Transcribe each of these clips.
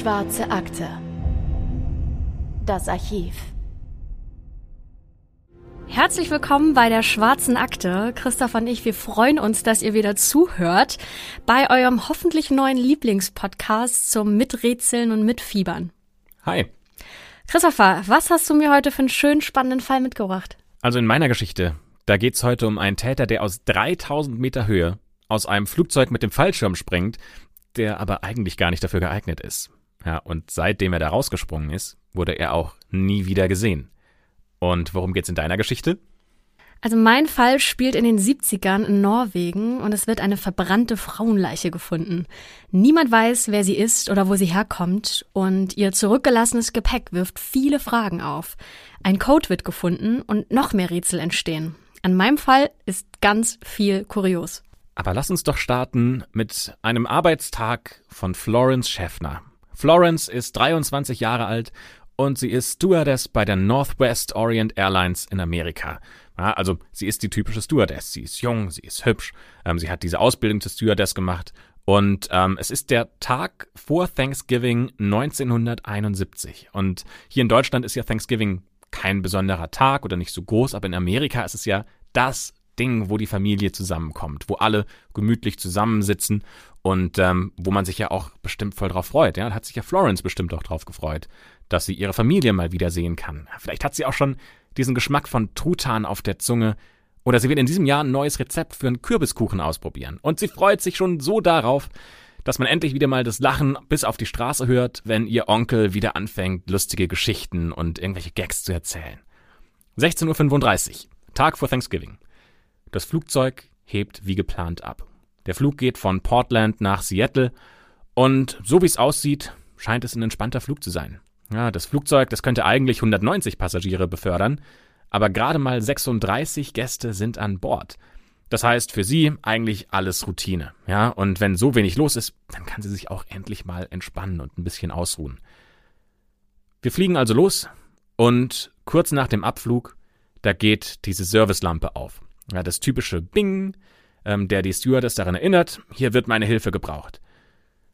Schwarze Akte. Das Archiv. Herzlich willkommen bei der Schwarzen Akte. Christoph und ich, wir freuen uns, dass ihr wieder zuhört bei eurem hoffentlich neuen Lieblingspodcast zum Miträtseln und Mitfiebern. Hi. Christopher, was hast du mir heute für einen schönen spannenden Fall mitgebracht? Also in meiner Geschichte, da geht's heute um einen Täter, der aus 3000 Meter Höhe aus einem Flugzeug mit dem Fallschirm springt, der aber eigentlich gar nicht dafür geeignet ist. Ja, und seitdem er da rausgesprungen ist, wurde er auch nie wieder gesehen. Und worum geht's in deiner Geschichte? Also mein Fall spielt in den 70ern in Norwegen und es wird eine verbrannte Frauenleiche gefunden. Niemand weiß, wer sie ist oder wo sie herkommt und ihr zurückgelassenes Gepäck wirft viele Fragen auf. Ein Code wird gefunden und noch mehr Rätsel entstehen. An meinem Fall ist ganz viel kurios. Aber lass uns doch starten mit einem Arbeitstag von Florence Schäffner. Florence ist 23 Jahre alt und sie ist Stewardess bei der Northwest Orient Airlines in Amerika. Ja, also sie ist die typische Stewardess. Sie ist jung, sie ist hübsch, ähm, sie hat diese Ausbildung zur Stewardess gemacht und ähm, es ist der Tag vor Thanksgiving 1971. Und hier in Deutschland ist ja Thanksgiving kein besonderer Tag oder nicht so groß, aber in Amerika ist es ja das Ding, wo die Familie zusammenkommt, wo alle gemütlich zusammensitzen und ähm, wo man sich ja auch bestimmt voll drauf freut. Ja, hat sich ja Florence bestimmt auch drauf gefreut, dass sie ihre Familie mal wieder sehen kann. Vielleicht hat sie auch schon diesen Geschmack von Truthahn auf der Zunge. Oder sie will in diesem Jahr ein neues Rezept für einen Kürbiskuchen ausprobieren. Und sie freut sich schon so darauf, dass man endlich wieder mal das Lachen bis auf die Straße hört, wenn ihr Onkel wieder anfängt, lustige Geschichten und irgendwelche Gags zu erzählen. 16.35 Uhr, Tag vor Thanksgiving. Das Flugzeug hebt wie geplant ab. Der Flug geht von Portland nach Seattle und so wie es aussieht, scheint es ein entspannter Flug zu sein. Ja, das Flugzeug, das könnte eigentlich 190 Passagiere befördern, aber gerade mal 36 Gäste sind an Bord. Das heißt für sie eigentlich alles Routine. Ja, und wenn so wenig los ist, dann kann sie sich auch endlich mal entspannen und ein bisschen ausruhen. Wir fliegen also los und kurz nach dem Abflug, da geht diese Servicelampe auf. Ja, das typische Bing, ähm, der die Stewardess daran erinnert, hier wird meine Hilfe gebraucht.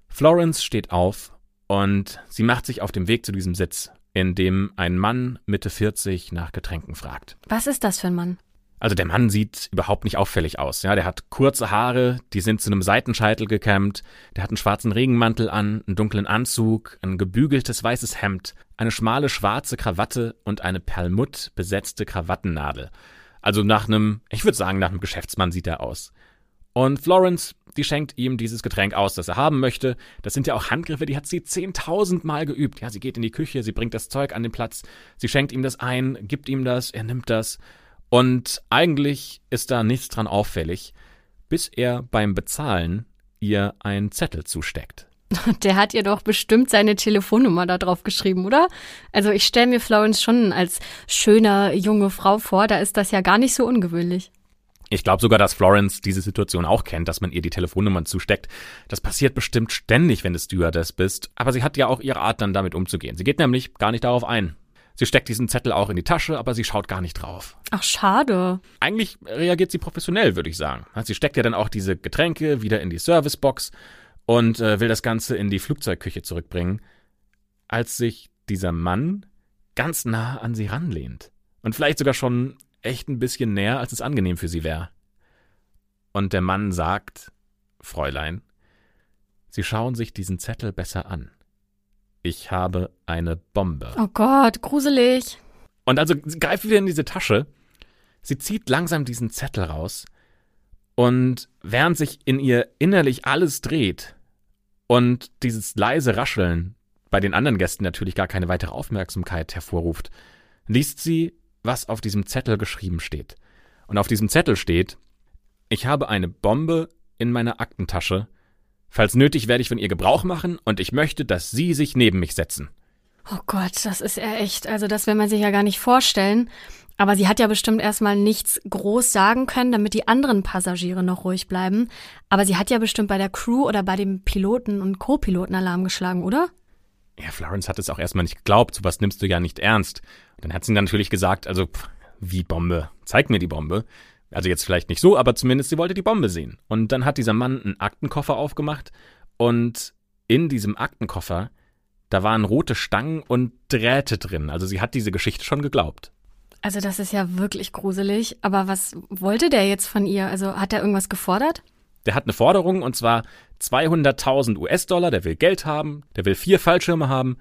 Florence steht auf und sie macht sich auf dem Weg zu diesem Sitz, in dem ein Mann Mitte 40 nach Getränken fragt. Was ist das für ein Mann? Also der Mann sieht überhaupt nicht auffällig aus. Ja, der hat kurze Haare, die sind zu einem Seitenscheitel gekämmt, der hat einen schwarzen Regenmantel an, einen dunklen Anzug, ein gebügeltes weißes Hemd, eine schmale schwarze Krawatte und eine perlmutt besetzte Krawattennadel. Also nach einem, ich würde sagen, nach einem Geschäftsmann sieht er aus. Und Florence, die schenkt ihm dieses Getränk aus, das er haben möchte. Das sind ja auch Handgriffe, die hat sie zehntausend Mal geübt. Ja, sie geht in die Küche, sie bringt das Zeug an den Platz, sie schenkt ihm das ein, gibt ihm das, er nimmt das. Und eigentlich ist da nichts dran auffällig, bis er beim Bezahlen ihr einen Zettel zusteckt. Der hat ihr doch bestimmt seine Telefonnummer da drauf geschrieben, oder? Also ich stelle mir Florence schon als schöne junge Frau vor, da ist das ja gar nicht so ungewöhnlich. Ich glaube sogar, dass Florence diese Situation auch kennt, dass man ihr die Telefonnummern zusteckt. Das passiert bestimmt ständig, wenn du Stewardess bist. Aber sie hat ja auch ihre Art, dann damit umzugehen. Sie geht nämlich gar nicht darauf ein. Sie steckt diesen Zettel auch in die Tasche, aber sie schaut gar nicht drauf. Ach, schade. Eigentlich reagiert sie professionell, würde ich sagen. Sie steckt ja dann auch diese Getränke wieder in die Servicebox und äh, will das Ganze in die Flugzeugküche zurückbringen, als sich dieser Mann ganz nah an sie ranlehnt. Und vielleicht sogar schon echt ein bisschen näher, als es angenehm für sie wäre. Und der Mann sagt, Fräulein, Sie schauen sich diesen Zettel besser an. Ich habe eine Bombe. Oh Gott, gruselig. Und also greift wieder in diese Tasche. Sie zieht langsam diesen Zettel raus. Und während sich in ihr innerlich alles dreht, und dieses leise Rascheln bei den anderen Gästen natürlich gar keine weitere Aufmerksamkeit hervorruft, liest sie, was auf diesem Zettel geschrieben steht. Und auf diesem Zettel steht, ich habe eine Bombe in meiner Aktentasche. Falls nötig werde ich von ihr Gebrauch machen und ich möchte, dass Sie sich neben mich setzen. Oh Gott, das ist ja echt, also das will man sich ja gar nicht vorstellen. Aber sie hat ja bestimmt erstmal nichts groß sagen können, damit die anderen Passagiere noch ruhig bleiben. Aber sie hat ja bestimmt bei der Crew oder bei dem Piloten und Co-Piloten Alarm geschlagen, oder? Ja, Florence hat es auch erstmal nicht geglaubt. Sowas nimmst du ja nicht ernst. Dann hat sie natürlich gesagt, also, pff, wie Bombe? Zeig mir die Bombe. Also jetzt vielleicht nicht so, aber zumindest sie wollte die Bombe sehen. Und dann hat dieser Mann einen Aktenkoffer aufgemacht und in diesem Aktenkoffer, da waren rote Stangen und Drähte drin. Also sie hat diese Geschichte schon geglaubt. Also das ist ja wirklich gruselig. Aber was wollte der jetzt von ihr? Also hat er irgendwas gefordert? Der hat eine Forderung und zwar 200.000 US-Dollar. Der will Geld haben, der will vier Fallschirme haben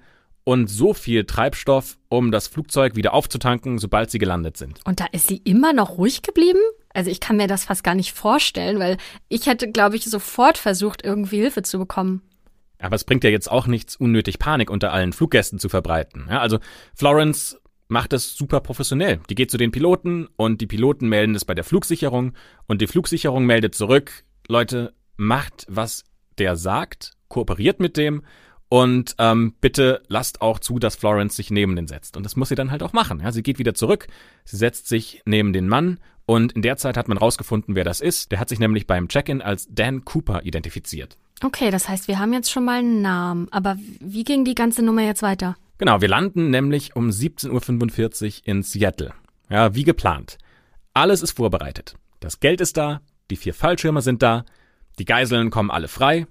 und so viel Treibstoff, um das Flugzeug wieder aufzutanken, sobald sie gelandet sind. Und da ist sie immer noch ruhig geblieben? Also ich kann mir das fast gar nicht vorstellen, weil ich hätte, glaube ich, sofort versucht, irgendwie Hilfe zu bekommen. Aber es bringt ja jetzt auch nichts, unnötig Panik unter allen Fluggästen zu verbreiten. Ja, also Florence macht es super professionell. Die geht zu den Piloten und die Piloten melden es bei der Flugsicherung und die Flugsicherung meldet zurück, Leute, macht, was der sagt, kooperiert mit dem und ähm, bitte lasst auch zu, dass Florence sich neben den setzt. Und das muss sie dann halt auch machen. Ja, sie geht wieder zurück, sie setzt sich neben den Mann und in der Zeit hat man rausgefunden, wer das ist. Der hat sich nämlich beim Check-in als Dan Cooper identifiziert. Okay, das heißt, wir haben jetzt schon mal einen Namen. Aber wie ging die ganze Nummer jetzt weiter? Genau, wir landen nämlich um 17.45 Uhr in Seattle. Ja, wie geplant. Alles ist vorbereitet. Das Geld ist da, die vier Fallschirme sind da, die Geiseln kommen alle frei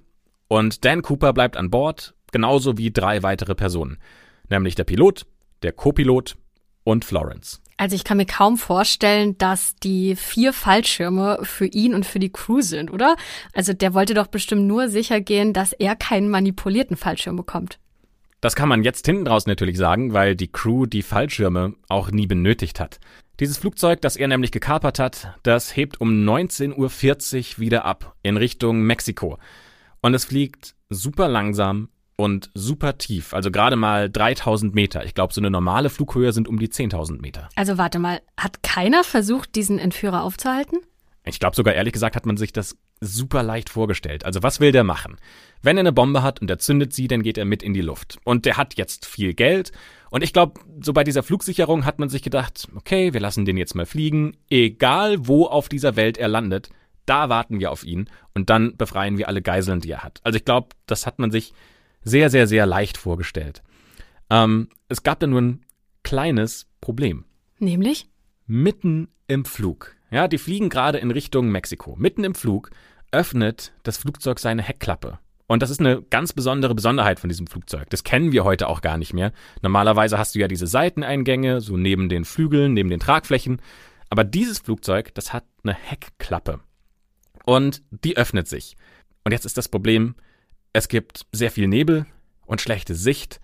und Dan Cooper bleibt an Bord, genauso wie drei weitere Personen. Nämlich der Pilot, der Co-Pilot und Florence. Also ich kann mir kaum vorstellen, dass die vier Fallschirme für ihn und für die Crew sind, oder? Also der wollte doch bestimmt nur sicher gehen, dass er keinen manipulierten Fallschirm bekommt. Das kann man jetzt hinten draus natürlich sagen, weil die Crew die Fallschirme auch nie benötigt hat. Dieses Flugzeug, das er nämlich gekapert hat, das hebt um 19.40 Uhr wieder ab in Richtung Mexiko. Und es fliegt super langsam und super tief, also gerade mal 3000 Meter. Ich glaube, so eine normale Flughöhe sind um die 10.000 Meter. Also warte mal, hat keiner versucht, diesen Entführer aufzuhalten? Ich glaube sogar ehrlich gesagt hat man sich das super leicht vorgestellt. Also was will der machen? Wenn er eine Bombe hat und er zündet sie, dann geht er mit in die Luft. Und der hat jetzt viel Geld. Und ich glaube, so bei dieser Flugsicherung hat man sich gedacht, okay, wir lassen den jetzt mal fliegen. Egal wo auf dieser Welt er landet, da warten wir auf ihn und dann befreien wir alle Geiseln, die er hat. Also ich glaube, das hat man sich sehr, sehr, sehr leicht vorgestellt. Ähm, es gab da nur ein kleines Problem. Nämlich? Mitten im Flug. Ja, die fliegen gerade in Richtung Mexiko. Mitten im Flug öffnet das Flugzeug seine Heckklappe. Und das ist eine ganz besondere Besonderheit von diesem Flugzeug. Das kennen wir heute auch gar nicht mehr. Normalerweise hast du ja diese Seiteneingänge, so neben den Flügeln, neben den Tragflächen. Aber dieses Flugzeug, das hat eine Heckklappe. Und die öffnet sich. Und jetzt ist das Problem, es gibt sehr viel Nebel und schlechte Sicht.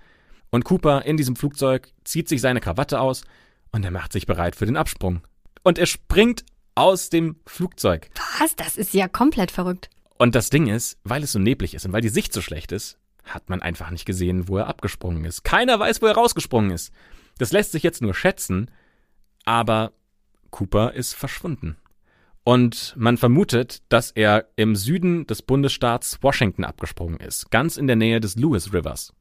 Und Cooper in diesem Flugzeug zieht sich seine Krawatte aus und er macht sich bereit für den Absprung. Und er springt aus dem Flugzeug. Was? Das ist ja komplett verrückt. Und das Ding ist, weil es so neblig ist und weil die Sicht so schlecht ist, hat man einfach nicht gesehen, wo er abgesprungen ist. Keiner weiß, wo er rausgesprungen ist. Das lässt sich jetzt nur schätzen, aber Cooper ist verschwunden. Und man vermutet, dass er im Süden des Bundesstaats Washington abgesprungen ist, ganz in der Nähe des Lewis Rivers.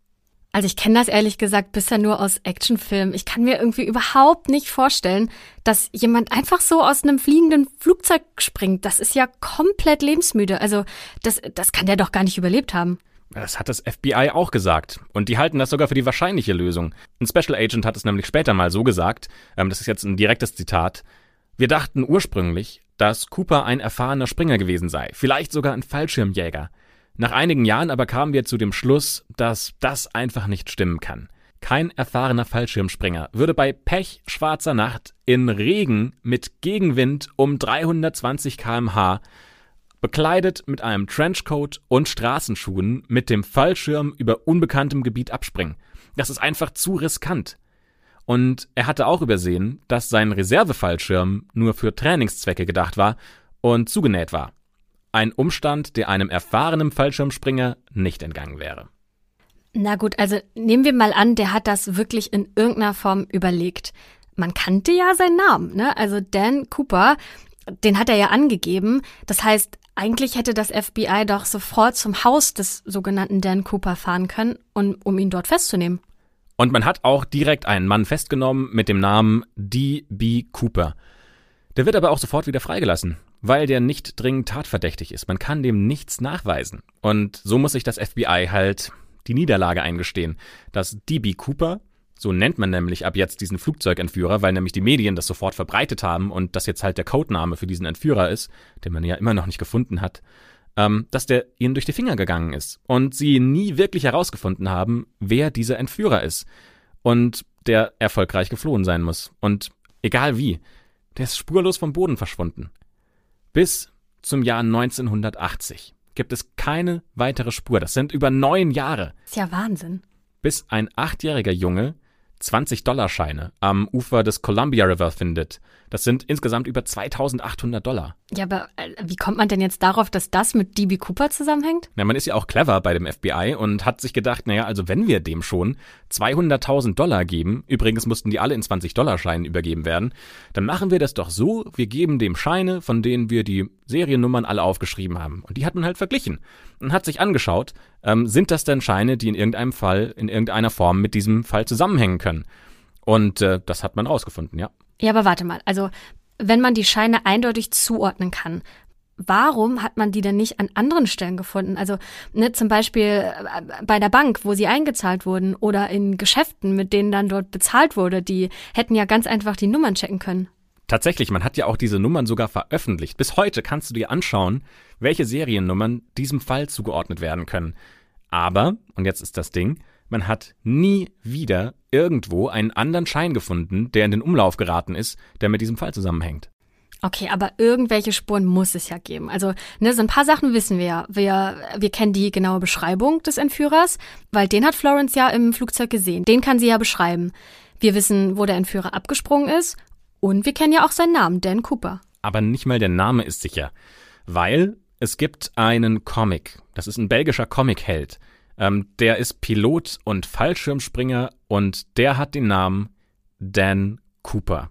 Also ich kenne das ehrlich gesagt bisher nur aus Actionfilmen. Ich kann mir irgendwie überhaupt nicht vorstellen, dass jemand einfach so aus einem fliegenden Flugzeug springt. Das ist ja komplett lebensmüde. Also das, das kann der doch gar nicht überlebt haben. Das hat das FBI auch gesagt. Und die halten das sogar für die wahrscheinliche Lösung. Ein Special Agent hat es nämlich später mal so gesagt, ähm, das ist jetzt ein direktes Zitat, wir dachten ursprünglich, dass Cooper ein erfahrener Springer gewesen sei, vielleicht sogar ein Fallschirmjäger. Nach einigen Jahren aber kamen wir zu dem Schluss, dass das einfach nicht stimmen kann. Kein erfahrener Fallschirmspringer würde bei Pech schwarzer Nacht in Regen mit Gegenwind um 320 kmh bekleidet mit einem Trenchcoat und Straßenschuhen mit dem Fallschirm über unbekanntem Gebiet abspringen. Das ist einfach zu riskant. Und er hatte auch übersehen, dass sein Reservefallschirm nur für Trainingszwecke gedacht war und zugenäht war. Ein Umstand, der einem erfahrenen Fallschirmspringer nicht entgangen wäre. Na gut, also nehmen wir mal an, der hat das wirklich in irgendeiner Form überlegt. Man kannte ja seinen Namen, ne? Also Dan Cooper, den hat er ja angegeben. Das heißt, eigentlich hätte das FBI doch sofort zum Haus des sogenannten Dan Cooper fahren können, um, um ihn dort festzunehmen. Und man hat auch direkt einen Mann festgenommen mit dem Namen D.B. Cooper. Der wird aber auch sofort wieder freigelassen, weil der nicht dringend tatverdächtig ist. Man kann dem nichts nachweisen. Und so muss sich das FBI halt die Niederlage eingestehen, dass D.B. Cooper, so nennt man nämlich ab jetzt diesen Flugzeugentführer, weil nämlich die Medien das sofort verbreitet haben und das jetzt halt der Codename für diesen Entführer ist, den man ja immer noch nicht gefunden hat, ähm, dass der ihnen durch die Finger gegangen ist und sie nie wirklich herausgefunden haben, wer dieser Entführer ist und der erfolgreich geflohen sein muss. Und egal wie, der ist spurlos vom Boden verschwunden. Bis zum Jahr 1980 gibt es keine weitere Spur. Das sind über neun Jahre. Ist ja Wahnsinn. Bis ein achtjähriger Junge 20-Dollar-Scheine am Ufer des Columbia River findet. Das sind insgesamt über 2800 Dollar. Ja, aber äh, wie kommt man denn jetzt darauf, dass das mit DB Cooper zusammenhängt? Na, man ist ja auch clever bei dem FBI und hat sich gedacht, naja, also wenn wir dem schon 200.000 Dollar geben, übrigens mussten die alle in 20-Dollar-Scheinen übergeben werden, dann machen wir das doch so, wir geben dem Scheine, von denen wir die Seriennummern alle aufgeschrieben haben. Und die hat man halt verglichen und hat sich angeschaut, ähm, sind das denn Scheine, die in irgendeinem Fall, in irgendeiner Form mit diesem Fall zusammenhängen können? Und äh, das hat man rausgefunden, ja. Ja, aber warte mal. Also, wenn man die Scheine eindeutig zuordnen kann, warum hat man die denn nicht an anderen Stellen gefunden? Also ne, zum Beispiel äh, bei der Bank, wo sie eingezahlt wurden, oder in Geschäften, mit denen dann dort bezahlt wurde, die hätten ja ganz einfach die Nummern checken können. Tatsächlich, man hat ja auch diese Nummern sogar veröffentlicht. Bis heute kannst du dir anschauen, welche Seriennummern diesem Fall zugeordnet werden können. Aber, und jetzt ist das Ding, man hat nie wieder irgendwo einen anderen Schein gefunden, der in den Umlauf geraten ist, der mit diesem Fall zusammenhängt. Okay, aber irgendwelche Spuren muss es ja geben. Also, ne, so ein paar Sachen wissen wir ja. Wir, wir kennen die genaue Beschreibung des Entführers, weil den hat Florence ja im Flugzeug gesehen. Den kann sie ja beschreiben. Wir wissen, wo der Entführer abgesprungen ist. Und wir kennen ja auch seinen Namen, Dan Cooper. Aber nicht mal der Name ist sicher. Weil es gibt einen Comic. Das ist ein belgischer Comic-Held. Ähm, der ist Pilot und Fallschirmspringer und der hat den Namen Dan Cooper.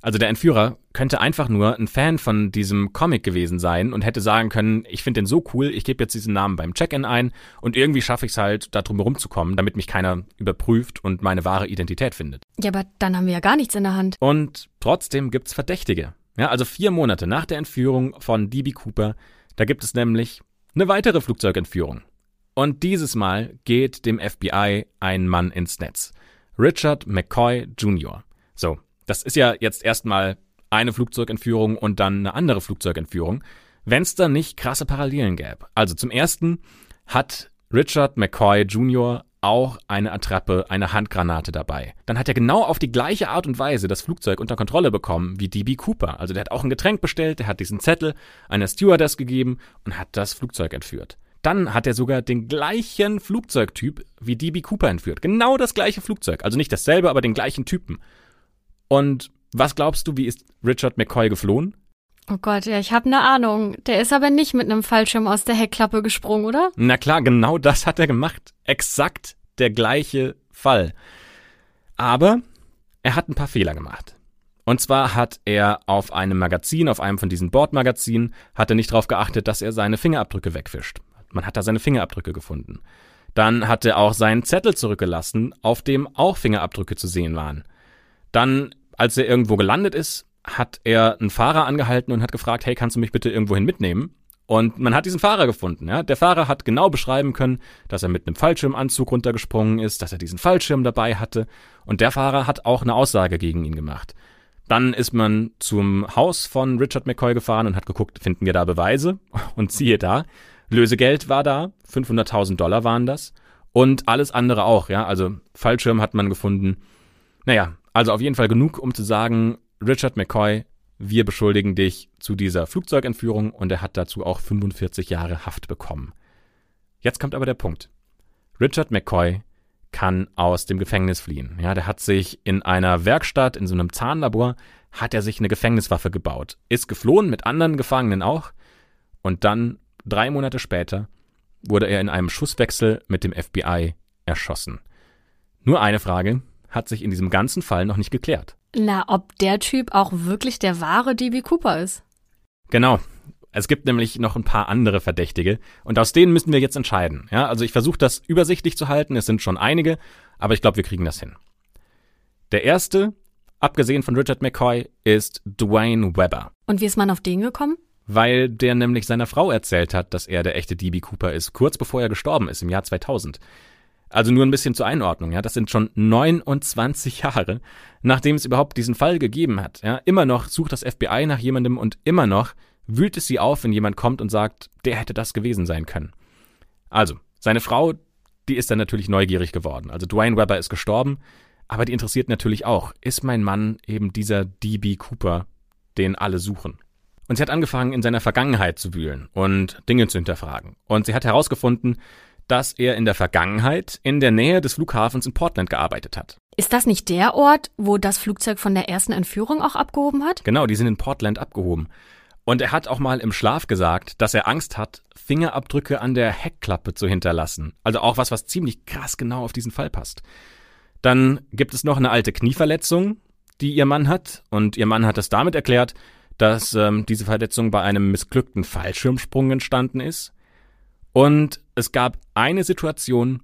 Also der Entführer könnte einfach nur ein Fan von diesem Comic gewesen sein und hätte sagen können, ich finde den so cool, ich gebe jetzt diesen Namen beim Check-in ein und irgendwie schaffe ich es halt, da drum herum zu kommen, damit mich keiner überprüft und meine wahre Identität findet. Ja, aber dann haben wir ja gar nichts in der Hand. Und trotzdem gibt's Verdächtige. Ja, also vier Monate nach der Entführung von DB Cooper, da gibt es nämlich eine weitere Flugzeugentführung. Und dieses Mal geht dem FBI ein Mann ins Netz. Richard McCoy Jr. So, das ist ja jetzt erstmal eine Flugzeugentführung und dann eine andere Flugzeugentführung, wenn es da nicht krasse Parallelen gäbe. Also zum ersten hat Richard McCoy Jr. auch eine Attrappe, eine Handgranate dabei. Dann hat er genau auf die gleiche Art und Weise das Flugzeug unter Kontrolle bekommen wie DB Cooper. Also der hat auch ein Getränk bestellt, der hat diesen Zettel einer Stewardess gegeben und hat das Flugzeug entführt. Dann hat er sogar den gleichen Flugzeugtyp wie DB Cooper entführt. Genau das gleiche Flugzeug. Also nicht dasselbe, aber den gleichen Typen. Und was glaubst du, wie ist Richard McCoy geflohen? Oh Gott, ja, ich habe eine Ahnung. Der ist aber nicht mit einem Fallschirm aus der Heckklappe gesprungen, oder? Na klar, genau das hat er gemacht. Exakt der gleiche Fall. Aber er hat ein paar Fehler gemacht. Und zwar hat er auf einem Magazin, auf einem von diesen Bordmagazinen, hat er nicht darauf geachtet, dass er seine Fingerabdrücke wegfischt. Man hat da seine Fingerabdrücke gefunden. Dann hat er auch seinen Zettel zurückgelassen, auf dem auch Fingerabdrücke zu sehen waren. Dann, als er irgendwo gelandet ist, hat er einen Fahrer angehalten und hat gefragt, hey, kannst du mich bitte irgendwohin mitnehmen? Und man hat diesen Fahrer gefunden. Ja? Der Fahrer hat genau beschreiben können, dass er mit einem Fallschirmanzug runtergesprungen ist, dass er diesen Fallschirm dabei hatte. Und der Fahrer hat auch eine Aussage gegen ihn gemacht. Dann ist man zum Haus von Richard McCoy gefahren und hat geguckt, finden wir da Beweise? Und siehe da, Lösegeld war da, 500.000 Dollar waren das. Und alles andere auch, ja. Also Fallschirm hat man gefunden. Naja, also auf jeden Fall genug, um zu sagen, Richard McCoy, wir beschuldigen dich zu dieser Flugzeugentführung und er hat dazu auch 45 Jahre Haft bekommen. Jetzt kommt aber der Punkt. Richard McCoy kann aus dem Gefängnis fliehen. Ja, der hat sich in einer Werkstatt, in so einem Zahnlabor, hat er sich eine Gefängniswaffe gebaut, ist geflohen mit anderen Gefangenen auch und dann drei Monate später wurde er in einem Schusswechsel mit dem FBI erschossen. Nur eine Frage hat sich in diesem ganzen Fall noch nicht geklärt. Na, ob der Typ auch wirklich der wahre DB Cooper ist. Genau. Es gibt nämlich noch ein paar andere Verdächtige und aus denen müssen wir jetzt entscheiden. Ja, also ich versuche das übersichtlich zu halten. Es sind schon einige, aber ich glaube, wir kriegen das hin. Der erste, abgesehen von Richard McCoy, ist Dwayne Webber. Und wie ist man auf den gekommen? Weil der nämlich seiner Frau erzählt hat, dass er der echte DB Cooper ist, kurz bevor er gestorben ist, im Jahr 2000. Also nur ein bisschen zur Einordnung, ja. Das sind schon 29 Jahre, nachdem es überhaupt diesen Fall gegeben hat. Ja. Immer noch sucht das FBI nach jemandem und immer noch wühlt es sie auf, wenn jemand kommt und sagt, der hätte das gewesen sein können. Also, seine Frau, die ist dann natürlich neugierig geworden. Also Dwayne Webber ist gestorben, aber die interessiert natürlich auch, ist mein Mann eben dieser DB Cooper, den alle suchen? Und sie hat angefangen, in seiner Vergangenheit zu wühlen und Dinge zu hinterfragen. Und sie hat herausgefunden, dass er in der Vergangenheit in der Nähe des Flughafens in Portland gearbeitet hat. Ist das nicht der Ort, wo das Flugzeug von der ersten Entführung auch abgehoben hat? Genau, die sind in Portland abgehoben. Und er hat auch mal im Schlaf gesagt, dass er Angst hat, Fingerabdrücke an der Heckklappe zu hinterlassen. Also auch was, was ziemlich krass genau auf diesen Fall passt. Dann gibt es noch eine alte Knieverletzung, die ihr Mann hat. Und ihr Mann hat es damit erklärt, dass ähm, diese Verletzung bei einem missglückten Fallschirmsprung entstanden ist. Und es gab eine Situation,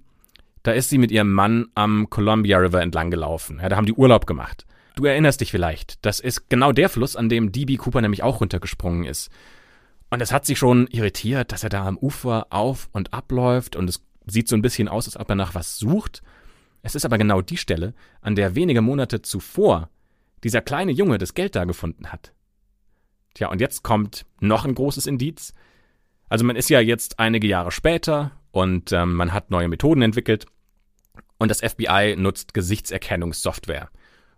da ist sie mit ihrem Mann am Columbia River entlang gelaufen. Ja, da haben die Urlaub gemacht. Du erinnerst dich vielleicht, das ist genau der Fluss, an dem DB Cooper nämlich auch runtergesprungen ist. Und es hat sich schon irritiert, dass er da am Ufer auf und abläuft und es sieht so ein bisschen aus, als ob er nach was sucht. Es ist aber genau die Stelle, an der wenige Monate zuvor dieser kleine Junge das Geld da gefunden hat. Tja, und jetzt kommt noch ein großes Indiz. Also man ist ja jetzt einige Jahre später und ähm, man hat neue Methoden entwickelt und das FBI nutzt Gesichtserkennungssoftware.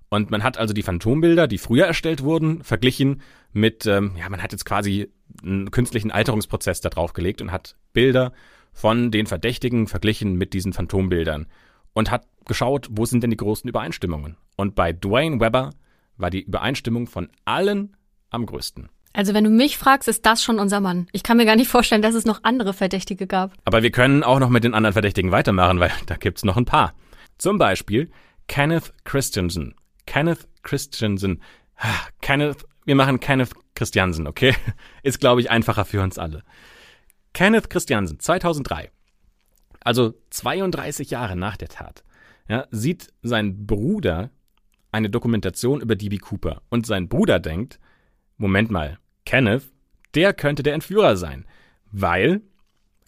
Und man hat also die Phantombilder, die früher erstellt wurden, verglichen mit, ähm, ja, man hat jetzt quasi einen künstlichen Alterungsprozess da drauf gelegt und hat Bilder von den Verdächtigen verglichen mit diesen Phantombildern und hat geschaut, wo sind denn die größten Übereinstimmungen. Und bei Dwayne Webber war die Übereinstimmung von allen am größten. Also wenn du mich fragst, ist das schon unser Mann. Ich kann mir gar nicht vorstellen, dass es noch andere Verdächtige gab. Aber wir können auch noch mit den anderen Verdächtigen weitermachen, weil da gibt's noch ein paar. Zum Beispiel Kenneth Christensen. Kenneth Christensen. Kenneth, wir machen Kenneth Christiansen, okay? Ist, glaube ich, einfacher für uns alle. Kenneth Christiansen, 2003. Also 32 Jahre nach der Tat. Ja, sieht sein Bruder eine Dokumentation über DB Cooper und sein Bruder denkt, Moment mal, Kenneth, der könnte der Entführer sein, weil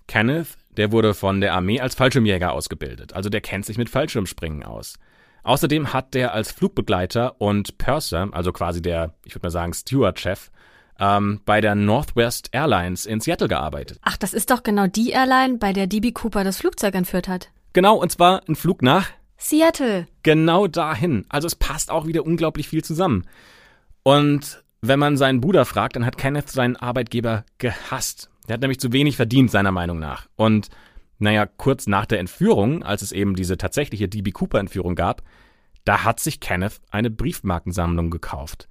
Kenneth, der wurde von der Armee als Fallschirmjäger ausgebildet, also der kennt sich mit Fallschirmspringen aus. Außerdem hat der als Flugbegleiter und Purser, also quasi der, ich würde mal sagen, Steward-Chef, ähm, bei der Northwest Airlines in Seattle gearbeitet. Ach, das ist doch genau die Airline, bei der DB Cooper das Flugzeug entführt hat. Genau, und zwar ein Flug nach Seattle. Genau dahin. Also es passt auch wieder unglaublich viel zusammen. Und wenn man seinen Bruder fragt, dann hat Kenneth seinen Arbeitgeber gehasst. Der hat nämlich zu wenig verdient, seiner Meinung nach. Und naja, kurz nach der Entführung, als es eben diese tatsächliche DB Cooper-Entführung gab, da hat sich Kenneth eine Briefmarkensammlung gekauft.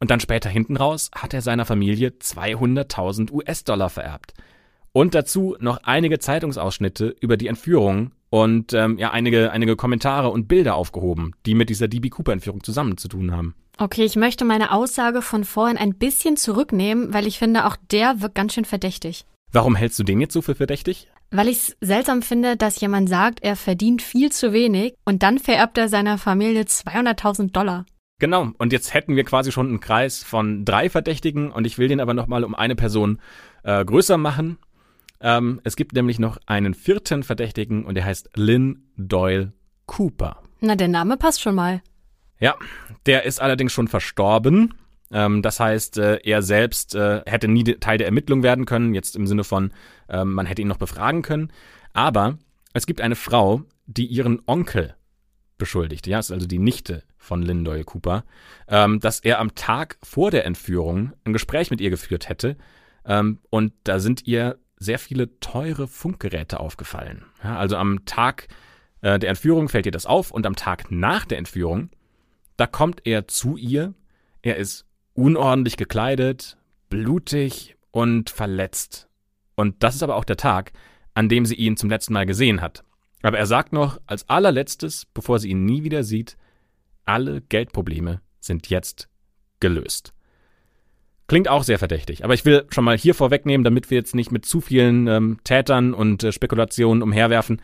Und dann später hinten raus hat er seiner Familie 200.000 US-Dollar vererbt. Und dazu noch einige Zeitungsausschnitte über die Entführung und ähm, ja, einige, einige Kommentare und Bilder aufgehoben, die mit dieser DB Cooper-Entführung zusammen zu tun haben. Okay, ich möchte meine Aussage von vorhin ein bisschen zurücknehmen, weil ich finde, auch der wirkt ganz schön verdächtig. Warum hältst du den jetzt so für verdächtig? Weil ich es seltsam finde, dass jemand sagt, er verdient viel zu wenig und dann vererbt er seiner Familie 200.000 Dollar. Genau, und jetzt hätten wir quasi schon einen Kreis von drei Verdächtigen und ich will den aber nochmal um eine Person äh, größer machen. Ähm, es gibt nämlich noch einen vierten Verdächtigen und der heißt Lynn Doyle Cooper. Na, der Name passt schon mal. Ja, der ist allerdings schon verstorben. Ähm, das heißt, äh, er selbst äh, hätte nie Teil der Ermittlung werden können, jetzt im Sinne von, ähm, man hätte ihn noch befragen können. Aber es gibt eine Frau, die ihren Onkel beschuldigt, ja, ist also die Nichte von Lynn Doyle Cooper, ähm, dass er am Tag vor der Entführung ein Gespräch mit ihr geführt hätte. Ähm, und da sind ihr sehr viele teure Funkgeräte aufgefallen. Ja, also am Tag äh, der Entführung fällt ihr das auf und am Tag nach der Entführung da kommt er zu ihr, er ist unordentlich gekleidet, blutig und verletzt. Und das ist aber auch der Tag, an dem sie ihn zum letzten Mal gesehen hat. Aber er sagt noch als allerletztes, bevor sie ihn nie wieder sieht, alle Geldprobleme sind jetzt gelöst. Klingt auch sehr verdächtig, aber ich will schon mal hier vorwegnehmen, damit wir jetzt nicht mit zu vielen ähm, Tätern und äh, Spekulationen umherwerfen,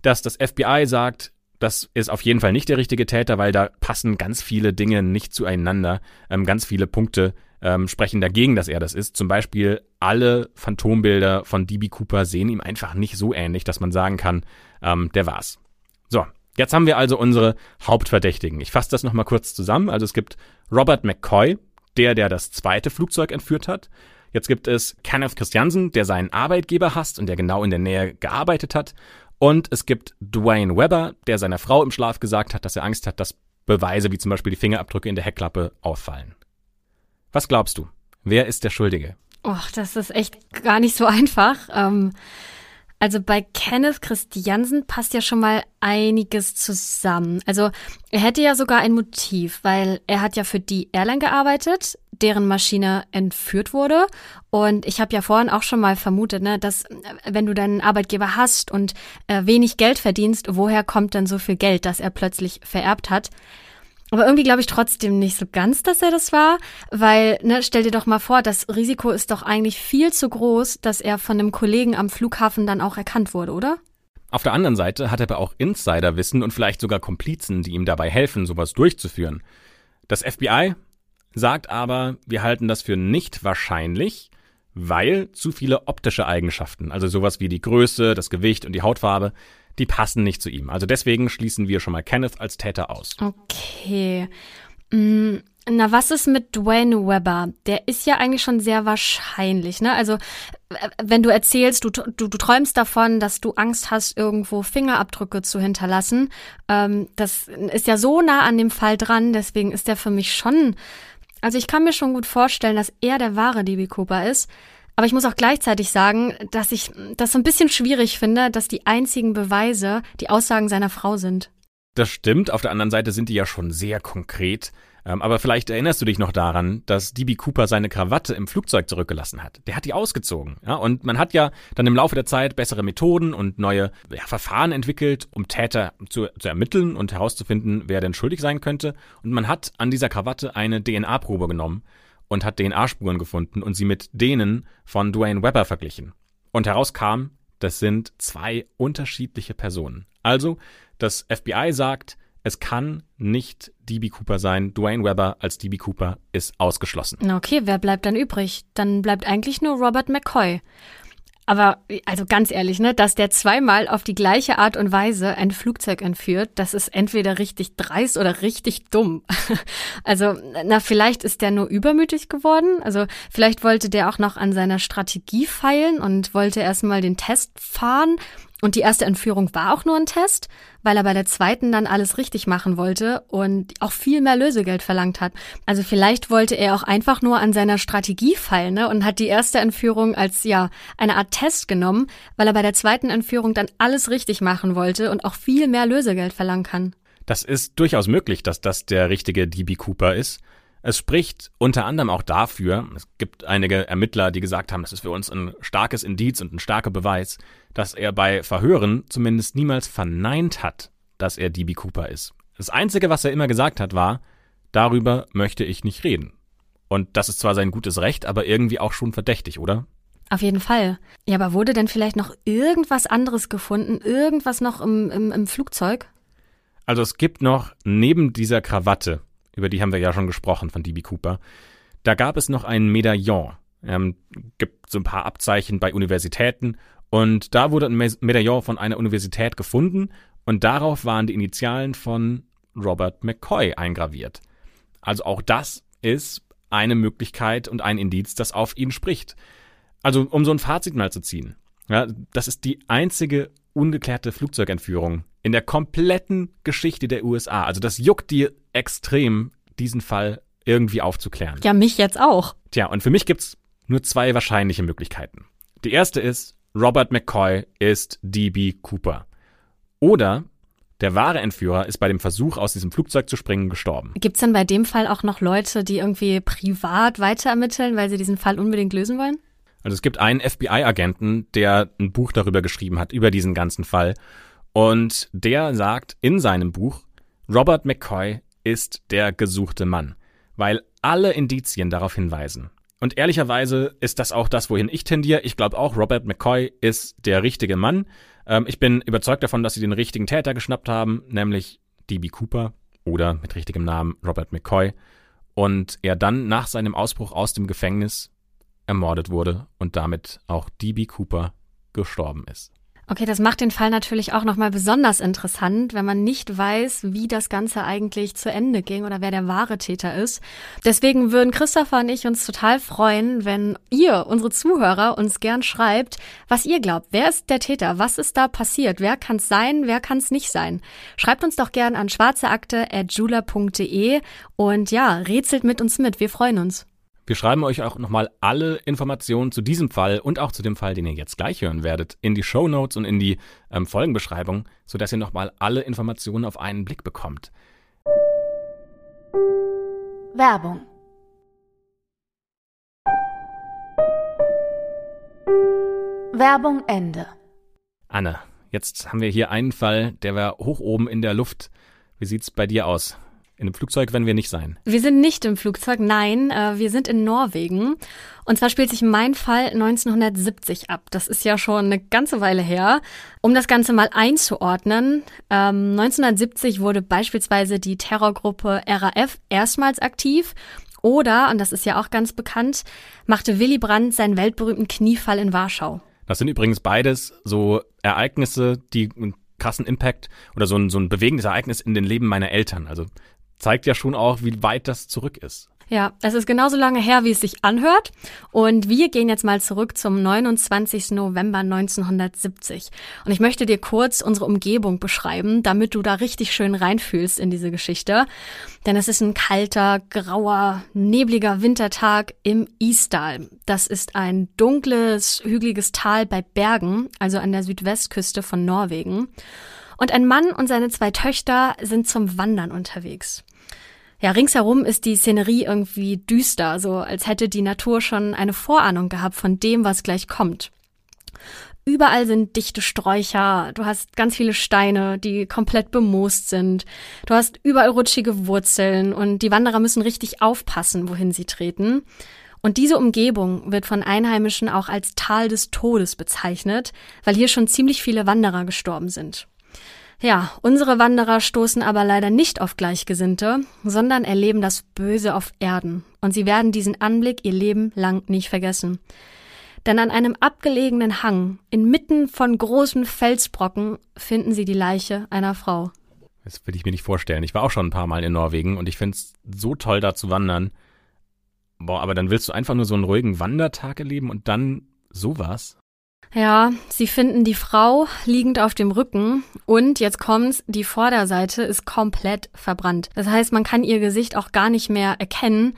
dass das FBI sagt, das ist auf jeden Fall nicht der richtige Täter, weil da passen ganz viele Dinge nicht zueinander. Ähm, ganz viele Punkte ähm, sprechen dagegen, dass er das ist. Zum Beispiel alle Phantombilder von DB Cooper sehen ihm einfach nicht so ähnlich, dass man sagen kann, ähm, der war's. So, jetzt haben wir also unsere Hauptverdächtigen. Ich fasse das nochmal kurz zusammen. Also es gibt Robert McCoy, der, der das zweite Flugzeug entführt hat. Jetzt gibt es Kenneth Christiansen, der seinen Arbeitgeber hasst und der genau in der Nähe gearbeitet hat. Und es gibt Dwayne Webber, der seiner Frau im Schlaf gesagt hat, dass er Angst hat, dass Beweise wie zum Beispiel die Fingerabdrücke in der Heckklappe auffallen. Was glaubst du? Wer ist der Schuldige? Och, das ist echt gar nicht so einfach. Ähm, also bei Kenneth Christiansen passt ja schon mal einiges zusammen. Also er hätte ja sogar ein Motiv, weil er hat ja für die Airline gearbeitet, deren Maschine entführt wurde. Und ich habe ja vorhin auch schon mal vermutet, ne, dass äh, wenn du deinen Arbeitgeber hast und äh, wenig Geld verdienst, woher kommt denn so viel Geld, das er plötzlich vererbt hat? Aber irgendwie glaube ich trotzdem nicht so ganz, dass er das war, weil, ne, stell dir doch mal vor, das Risiko ist doch eigentlich viel zu groß, dass er von einem Kollegen am Flughafen dann auch erkannt wurde, oder? Auf der anderen Seite hat er aber auch Insiderwissen und vielleicht sogar Komplizen, die ihm dabei helfen, sowas durchzuführen. Das FBI sagt aber, wir halten das für nicht wahrscheinlich, weil zu viele optische Eigenschaften, also sowas wie die Größe, das Gewicht und die Hautfarbe, die passen nicht zu ihm. Also deswegen schließen wir schon mal Kenneth als Täter aus. Okay. Mm, na, was ist mit Dwayne Webber? Der ist ja eigentlich schon sehr wahrscheinlich, ne? Also, wenn du erzählst, du, du, du träumst davon, dass du Angst hast, irgendwo Fingerabdrücke zu hinterlassen, ähm, das ist ja so nah an dem Fall dran, deswegen ist der für mich schon, also ich kann mir schon gut vorstellen, dass er der wahre DB Cooper ist. Aber ich muss auch gleichzeitig sagen, dass ich das so ein bisschen schwierig finde, dass die einzigen Beweise die Aussagen seiner Frau sind. Das stimmt. Auf der anderen Seite sind die ja schon sehr konkret. Ähm, aber vielleicht erinnerst du dich noch daran, dass DB Cooper seine Krawatte im Flugzeug zurückgelassen hat. Der hat die ausgezogen. Und man hat ja dann im Laufe der Zeit bessere Methoden und neue Verfahren entwickelt, um Täter zu, zu ermitteln und herauszufinden, wer denn schuldig sein könnte. Und man hat an dieser Krawatte eine DNA-Probe genommen und hat DNA-Spuren gefunden und sie mit denen von Dwayne Webber verglichen. Und herauskam, das sind zwei unterschiedliche Personen. Also, das FBI sagt, es kann nicht DB Cooper sein. Dwayne Webber als DB Cooper ist ausgeschlossen. Okay, wer bleibt dann übrig? Dann bleibt eigentlich nur Robert McCoy. Aber also ganz ehrlich, ne, dass der zweimal auf die gleiche Art und Weise ein Flugzeug entführt, das ist entweder richtig dreist oder richtig dumm. also, na, vielleicht ist der nur übermütig geworden. Also, vielleicht wollte der auch noch an seiner Strategie feilen und wollte erstmal den Test fahren und die erste Entführung war auch nur ein Test, weil er bei der zweiten dann alles richtig machen wollte und auch viel mehr Lösegeld verlangt hat. Also vielleicht wollte er auch einfach nur an seiner Strategie feilen ne, und hat die erste Entführung als ja eine Art Test genommen, weil er bei der zweiten Entführung dann alles richtig machen wollte und auch viel mehr Lösegeld verlangen kann. Das ist durchaus möglich, dass das der richtige DB Cooper ist. Es spricht unter anderem auch dafür, es gibt einige Ermittler, die gesagt haben, das ist für uns ein starkes Indiz und ein starker Beweis, dass er bei Verhören zumindest niemals verneint hat, dass er DB Cooper ist. Das Einzige, was er immer gesagt hat, war, darüber möchte ich nicht reden. Und das ist zwar sein gutes Recht, aber irgendwie auch schon verdächtig, oder? Auf jeden Fall. Ja, aber wurde denn vielleicht noch irgendwas anderes gefunden? Irgendwas noch im, im, im Flugzeug? Also es gibt noch neben dieser Krawatte, über die haben wir ja schon gesprochen von DB Cooper. Da gab es noch ein Medaillon. Ähm, gibt so ein paar Abzeichen bei Universitäten und da wurde ein Medaillon von einer Universität gefunden und darauf waren die Initialen von Robert McCoy eingraviert. Also auch das ist eine Möglichkeit und ein Indiz, das auf ihn spricht. Also um so ein Fazit mal zu ziehen. Ja, das ist die einzige ungeklärte Flugzeugentführung in der kompletten Geschichte der USA. Also das juckt dir extrem, diesen Fall irgendwie aufzuklären. Ja, mich jetzt auch. Tja, und für mich gibt's nur zwei wahrscheinliche Möglichkeiten. Die erste ist, Robert McCoy ist DB Cooper. Oder der wahre Entführer ist bei dem Versuch, aus diesem Flugzeug zu springen, gestorben. Gibt's denn bei dem Fall auch noch Leute, die irgendwie privat weiterermitteln, weil sie diesen Fall unbedingt lösen wollen? Also es gibt einen FBI-Agenten, der ein Buch darüber geschrieben hat, über diesen ganzen Fall. Und der sagt in seinem Buch, Robert McCoy ist der gesuchte Mann, weil alle Indizien darauf hinweisen. Und ehrlicherweise ist das auch das, wohin ich tendiere. Ich glaube auch, Robert McCoy ist der richtige Mann. Ähm, ich bin überzeugt davon, dass sie den richtigen Täter geschnappt haben, nämlich DB Cooper oder mit richtigem Namen Robert McCoy. Und er dann nach seinem Ausbruch aus dem Gefängnis ermordet wurde und damit auch DB Cooper gestorben ist. Okay, das macht den Fall natürlich auch nochmal besonders interessant, wenn man nicht weiß, wie das Ganze eigentlich zu Ende ging oder wer der wahre Täter ist. Deswegen würden Christopher und ich uns total freuen, wenn ihr, unsere Zuhörer, uns gern schreibt, was ihr glaubt. Wer ist der Täter? Was ist da passiert? Wer kann es sein? Wer kann es nicht sein? Schreibt uns doch gern an schwarzeakte.jula.de und ja, rätselt mit uns mit. Wir freuen uns. Wir schreiben euch auch nochmal alle Informationen zu diesem Fall und auch zu dem Fall, den ihr jetzt gleich hören werdet, in die Show Notes und in die ähm, Folgenbeschreibung, sodass ihr nochmal alle Informationen auf einen Blick bekommt. Werbung Werbung Ende. Anne, jetzt haben wir hier einen Fall, der war hoch oben in der Luft. Wie sieht's bei dir aus? In einem Flugzeug werden wir nicht sein. Wir sind nicht im Flugzeug, nein, äh, wir sind in Norwegen. Und zwar spielt sich mein Fall 1970 ab. Das ist ja schon eine ganze Weile her. Um das Ganze mal einzuordnen, ähm, 1970 wurde beispielsweise die Terrorgruppe RAF erstmals aktiv. Oder, und das ist ja auch ganz bekannt, machte Willy Brandt seinen weltberühmten Kniefall in Warschau. Das sind übrigens beides so Ereignisse, die einen krassen Impact oder so ein, so ein bewegendes Ereignis in den Leben meiner Eltern. Also zeigt ja schon auch, wie weit das zurück ist. Ja, es ist genauso lange her, wie es sich anhört. Und wir gehen jetzt mal zurück zum 29. November 1970. Und ich möchte dir kurz unsere Umgebung beschreiben, damit du da richtig schön reinfühlst in diese Geschichte. Denn es ist ein kalter, grauer, nebliger Wintertag im Istal. Das ist ein dunkles, hügeliges Tal bei Bergen, also an der Südwestküste von Norwegen. Und ein Mann und seine zwei Töchter sind zum Wandern unterwegs. Ja, ringsherum ist die Szenerie irgendwie düster, so als hätte die Natur schon eine Vorahnung gehabt von dem, was gleich kommt. Überall sind dichte Sträucher, du hast ganz viele Steine, die komplett bemoost sind. Du hast überall rutschige Wurzeln und die Wanderer müssen richtig aufpassen, wohin sie treten. Und diese Umgebung wird von Einheimischen auch als Tal des Todes bezeichnet, weil hier schon ziemlich viele Wanderer gestorben sind. Ja, unsere Wanderer stoßen aber leider nicht auf Gleichgesinnte, sondern erleben das Böse auf Erden. Und sie werden diesen Anblick ihr Leben lang nicht vergessen. Denn an einem abgelegenen Hang, inmitten von großen Felsbrocken, finden sie die Leiche einer Frau. Das will ich mir nicht vorstellen. Ich war auch schon ein paar Mal in Norwegen und ich finde es so toll, da zu wandern. Boah, aber dann willst du einfach nur so einen ruhigen Wandertag erleben und dann sowas? Ja, sie finden die Frau liegend auf dem Rücken und jetzt kommt's, die Vorderseite ist komplett verbrannt. Das heißt, man kann ihr Gesicht auch gar nicht mehr erkennen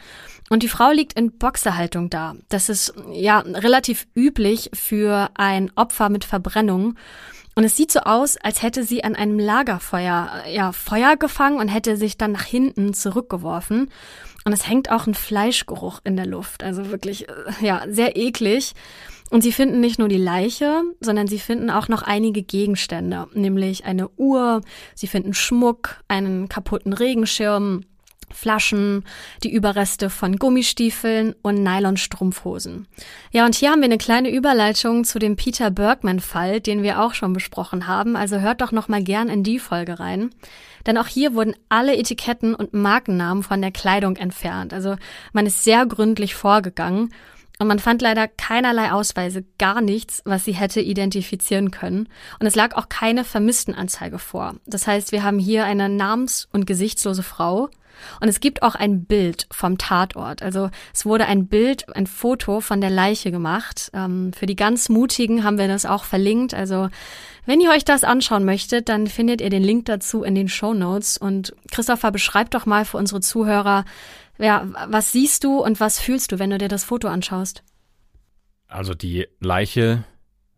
und die Frau liegt in Boxerhaltung da. Das ist ja relativ üblich für ein Opfer mit Verbrennung. Und es sieht so aus, als hätte sie an einem Lagerfeuer ja Feuer gefangen und hätte sich dann nach hinten zurückgeworfen. Und es hängt auch ein Fleischgeruch in der Luft. Also wirklich, äh, ja, sehr eklig. Und sie finden nicht nur die Leiche, sondern sie finden auch noch einige Gegenstände, nämlich eine Uhr, sie finden Schmuck, einen kaputten Regenschirm, Flaschen, die Überreste von Gummistiefeln und Nylonstrumpfhosen. Ja, und hier haben wir eine kleine Überleitung zu dem Peter Bergman-Fall, den wir auch schon besprochen haben. Also hört doch noch mal gern in die Folge rein. Denn auch hier wurden alle Etiketten und Markennamen von der Kleidung entfernt. Also man ist sehr gründlich vorgegangen und man fand leider keinerlei Ausweise, gar nichts, was sie hätte identifizieren können. Und es lag auch keine Vermisstenanzeige vor. Das heißt, wir haben hier eine namens- und gesichtslose Frau. Und es gibt auch ein Bild vom Tatort. Also es wurde ein Bild, ein Foto von der Leiche gemacht. Ähm, für die ganz Mutigen haben wir das auch verlinkt. Also wenn ihr euch das anschauen möchtet, dann findet ihr den Link dazu in den Show Notes. Und Christopher beschreibt doch mal für unsere Zuhörer, ja, was siehst du und was fühlst du, wenn du dir das Foto anschaust? Also die Leiche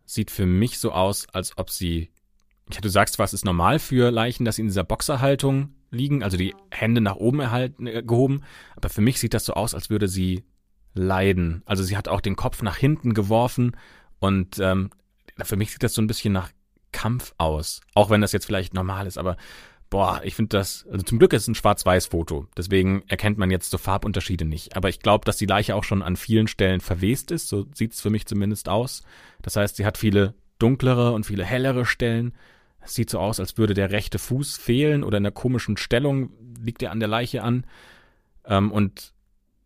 sieht für mich so aus, als ob sie, ja, du sagst, was ist normal für Leichen, dass sie in dieser Boxerhaltung liegen, also die Hände nach oben erhalten, äh, gehoben. Aber für mich sieht das so aus, als würde sie leiden. Also sie hat auch den Kopf nach hinten geworfen und ähm, für mich sieht das so ein bisschen nach Kampf aus. Auch wenn das jetzt vielleicht normal ist, aber boah, ich finde das, also zum Glück ist es ein Schwarz-Weiß-Foto, deswegen erkennt man jetzt so Farbunterschiede nicht. Aber ich glaube, dass die Leiche auch schon an vielen Stellen verwest ist, so sieht es für mich zumindest aus. Das heißt, sie hat viele dunklere und viele hellere Stellen. Es sieht so aus, als würde der rechte Fuß fehlen oder in einer komischen Stellung liegt er an der Leiche an. Ähm, und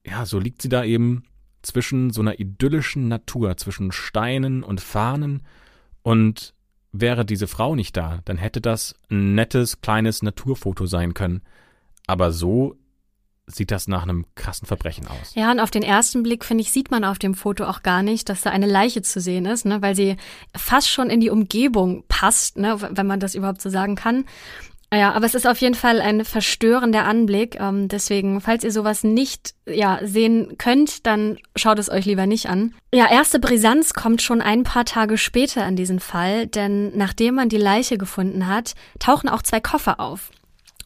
ja, so liegt sie da eben zwischen so einer idyllischen Natur, zwischen Steinen und Fahnen und wäre diese Frau nicht da, dann hätte das ein nettes, kleines Naturfoto sein können. Aber so sieht das nach einem krassen Verbrechen aus. Ja, und auf den ersten Blick, finde ich, sieht man auf dem Foto auch gar nicht, dass da eine Leiche zu sehen ist, ne, weil sie fast schon in die Umgebung passt, ne, wenn man das überhaupt so sagen kann. Ja, aber es ist auf jeden Fall ein verstörender Anblick. Ähm, deswegen, falls ihr sowas nicht ja, sehen könnt, dann schaut es euch lieber nicht an. Ja, erste Brisanz kommt schon ein paar Tage später an diesen Fall, denn nachdem man die Leiche gefunden hat, tauchen auch zwei Koffer auf.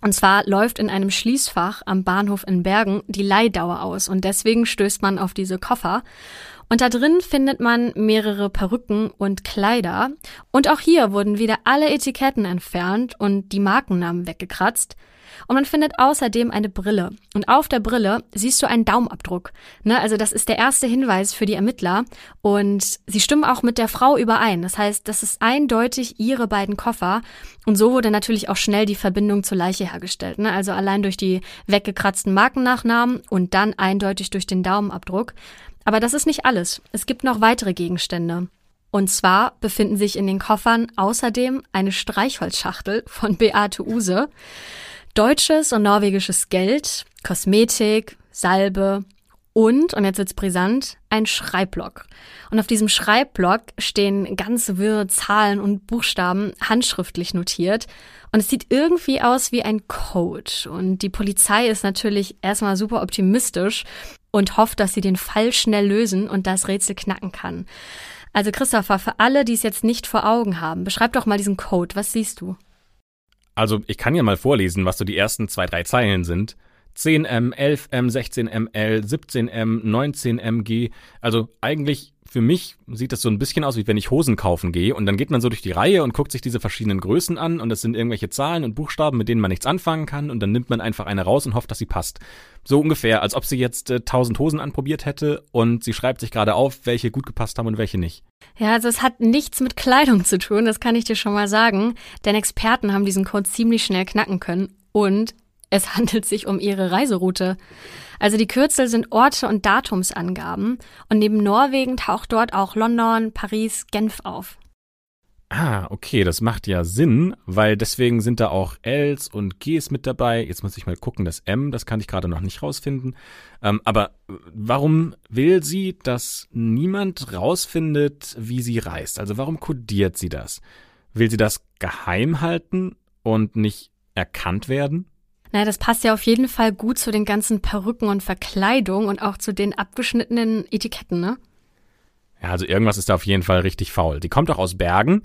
Und zwar läuft in einem Schließfach am Bahnhof in Bergen die Leihdauer aus und deswegen stößt man auf diese Koffer. Und da drin findet man mehrere Perücken und Kleider. Und auch hier wurden wieder alle Etiketten entfernt und die Markennamen weggekratzt. Und man findet außerdem eine Brille. Und auf der Brille siehst du einen Daumenabdruck. Ne, also das ist der erste Hinweis für die Ermittler. Und sie stimmen auch mit der Frau überein. Das heißt, das ist eindeutig ihre beiden Koffer. Und so wurde natürlich auch schnell die Verbindung zur Leiche hergestellt. Ne? Also allein durch die weggekratzten Markennachnamen und dann eindeutig durch den Daumenabdruck. Aber das ist nicht alles. Es gibt noch weitere Gegenstände. Und zwar befinden sich in den Koffern außerdem eine Streichholzschachtel von Beate Use, deutsches und norwegisches Geld, Kosmetik, Salbe und, und jetzt wird's brisant, ein Schreibblock. Und auf diesem Schreibblock stehen ganz wirre Zahlen und Buchstaben handschriftlich notiert. Und es sieht irgendwie aus wie ein Code. Und die Polizei ist natürlich erstmal super optimistisch und hofft, dass sie den Fall schnell lösen und das Rätsel knacken kann. Also Christopher, für alle, die es jetzt nicht vor Augen haben, beschreib doch mal diesen Code. Was siehst du? Also ich kann ja mal vorlesen, was so die ersten zwei, drei Zeilen sind. 10M, 11M, 16ML, 17M, 19MG. Also eigentlich für mich sieht das so ein bisschen aus, wie wenn ich Hosen kaufen gehe und dann geht man so durch die Reihe und guckt sich diese verschiedenen Größen an und das sind irgendwelche Zahlen und Buchstaben, mit denen man nichts anfangen kann und dann nimmt man einfach eine raus und hofft, dass sie passt. So ungefähr, als ob sie jetzt äh, 1000 Hosen anprobiert hätte und sie schreibt sich gerade auf, welche gut gepasst haben und welche nicht. Ja, also es hat nichts mit Kleidung zu tun, das kann ich dir schon mal sagen, denn Experten haben diesen Code ziemlich schnell knacken können und es handelt sich um ihre Reiseroute. Also die Kürzel sind Orte und Datumsangaben und neben Norwegen taucht dort auch London, Paris, Genf auf. Ah, okay, das macht ja Sinn, weil deswegen sind da auch Ls und Gs mit dabei. Jetzt muss ich mal gucken, das M, das kann ich gerade noch nicht rausfinden. Ähm, aber warum will sie, dass niemand rausfindet, wie sie reist? Also warum kodiert sie das? Will sie das geheim halten und nicht erkannt werden? Naja, das passt ja auf jeden Fall gut zu den ganzen Perücken und Verkleidung und auch zu den abgeschnittenen Etiketten, ne? Ja, also irgendwas ist da auf jeden Fall richtig faul. Die kommt doch aus Bergen,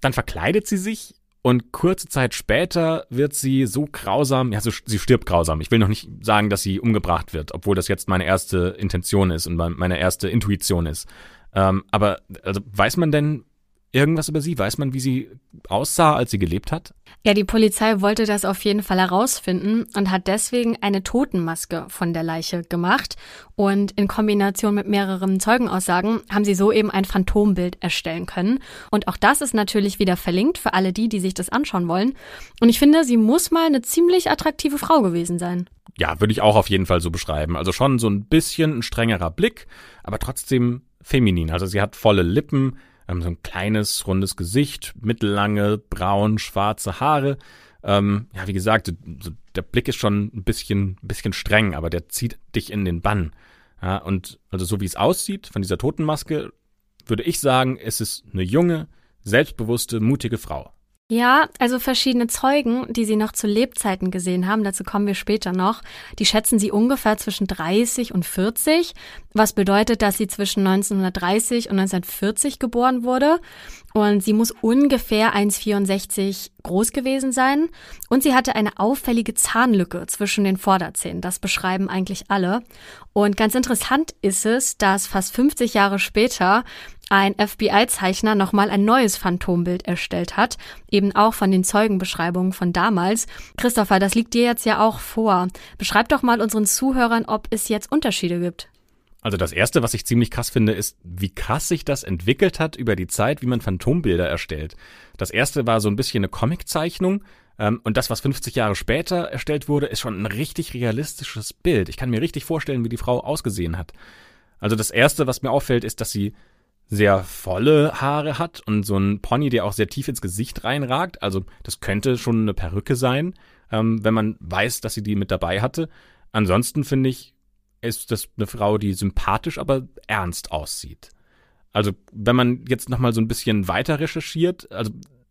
dann verkleidet sie sich und kurze Zeit später wird sie so grausam, ja, so, sie stirbt grausam. Ich will noch nicht sagen, dass sie umgebracht wird, obwohl das jetzt meine erste Intention ist und meine erste Intuition ist. Ähm, aber also weiß man denn, irgendwas über sie? Weiß man, wie sie aussah, als sie gelebt hat? Ja, die Polizei wollte das auf jeden Fall herausfinden und hat deswegen eine Totenmaske von der Leiche gemacht. Und in Kombination mit mehreren Zeugenaussagen haben sie so eben ein Phantombild erstellen können. Und auch das ist natürlich wieder verlinkt für alle die, die sich das anschauen wollen. Und ich finde, sie muss mal eine ziemlich attraktive Frau gewesen sein. Ja, würde ich auch auf jeden Fall so beschreiben. Also schon so ein bisschen ein strengerer Blick, aber trotzdem feminin. Also sie hat volle Lippen, ähm, so ein kleines, rundes Gesicht, mittellange, braun, schwarze Haare. Ähm, ja, wie gesagt, so, der Blick ist schon ein bisschen, ein bisschen streng, aber der zieht dich in den Bann. Ja, und also so wie es aussieht von dieser Totenmaske, würde ich sagen, es ist eine junge, selbstbewusste, mutige Frau. Ja, also verschiedene Zeugen, die sie noch zu Lebzeiten gesehen haben, dazu kommen wir später noch, die schätzen sie ungefähr zwischen 30 und 40, was bedeutet, dass sie zwischen 1930 und 1940 geboren wurde. Und sie muss ungefähr 1,64 groß gewesen sein. Und sie hatte eine auffällige Zahnlücke zwischen den Vorderzähnen. Das beschreiben eigentlich alle. Und ganz interessant ist es, dass fast 50 Jahre später ein FBI-Zeichner nochmal ein neues Phantombild erstellt hat, eben auch von den Zeugenbeschreibungen von damals. Christopher, das liegt dir jetzt ja auch vor. Beschreib doch mal unseren Zuhörern, ob es jetzt Unterschiede gibt. Also das erste, was ich ziemlich krass finde, ist, wie krass sich das entwickelt hat über die Zeit, wie man Phantombilder erstellt. Das erste war so ein bisschen eine Comiczeichnung, ähm, und das, was 50 Jahre später erstellt wurde, ist schon ein richtig realistisches Bild. Ich kann mir richtig vorstellen, wie die Frau ausgesehen hat. Also das erste, was mir auffällt, ist, dass sie sehr volle Haare hat und so ein Pony, der auch sehr tief ins Gesicht reinragt. Also das könnte schon eine Perücke sein, ähm, wenn man weiß, dass sie die mit dabei hatte. Ansonsten finde ich, ist das eine Frau, die sympathisch, aber ernst aussieht. Also wenn man jetzt noch mal so ein bisschen weiter recherchiert, also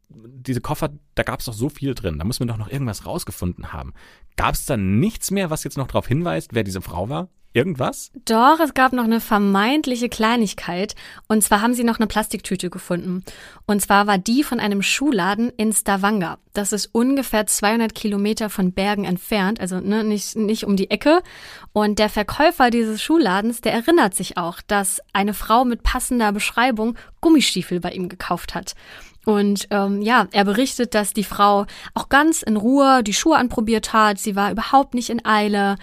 diese Koffer, da gab es doch so viel drin. Da muss man doch noch irgendwas rausgefunden haben. Gab es da nichts mehr, was jetzt noch darauf hinweist, wer diese Frau war? Irgendwas? Doch, es gab noch eine vermeintliche Kleinigkeit. Und zwar haben sie noch eine Plastiktüte gefunden. Und zwar war die von einem Schuhladen in Stavanger. Das ist ungefähr 200 Kilometer von Bergen entfernt, also ne, nicht, nicht um die Ecke. Und der Verkäufer dieses Schuhladens, der erinnert sich auch, dass eine Frau mit passender Beschreibung Gummistiefel bei ihm gekauft hat. Und ähm, ja, er berichtet, dass die Frau auch ganz in Ruhe die Schuhe anprobiert hat. Sie war überhaupt nicht in Eile.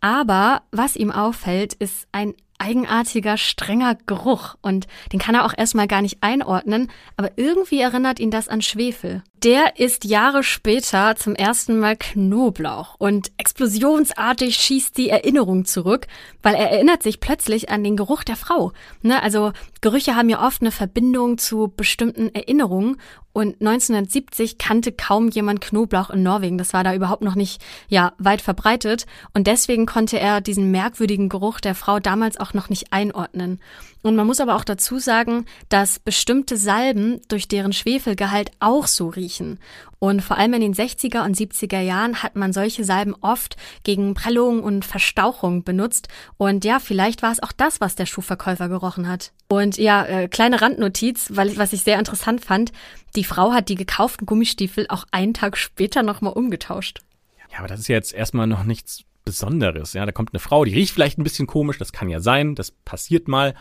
Aber was ihm auffällt, ist ein eigenartiger, strenger Geruch und den kann er auch erstmal gar nicht einordnen, aber irgendwie erinnert ihn das an Schwefel. Der ist Jahre später zum ersten Mal Knoblauch und explosionsartig schießt die Erinnerung zurück, weil er erinnert sich plötzlich an den Geruch der Frau. Ne, also Gerüche haben ja oft eine Verbindung zu bestimmten Erinnerungen und 1970 kannte kaum jemand Knoblauch in Norwegen. Das war da überhaupt noch nicht, ja, weit verbreitet. Und deswegen konnte er diesen merkwürdigen Geruch der Frau damals auch noch nicht einordnen. Und man muss aber auch dazu sagen, dass bestimmte Salben durch deren Schwefelgehalt auch so riechen. Und vor allem in den 60er und 70er Jahren hat man solche Salben oft gegen Prellung und Verstauchung benutzt. Und ja, vielleicht war es auch das, was der Schuhverkäufer gerochen hat. Und ja, äh, kleine Randnotiz, weil was ich sehr interessant fand, die Frau hat die gekauften Gummistiefel auch einen Tag später nochmal umgetauscht. Ja, aber das ist jetzt erstmal noch nichts Besonderes. Ja, da kommt eine Frau, die riecht vielleicht ein bisschen komisch, das kann ja sein, das passiert mal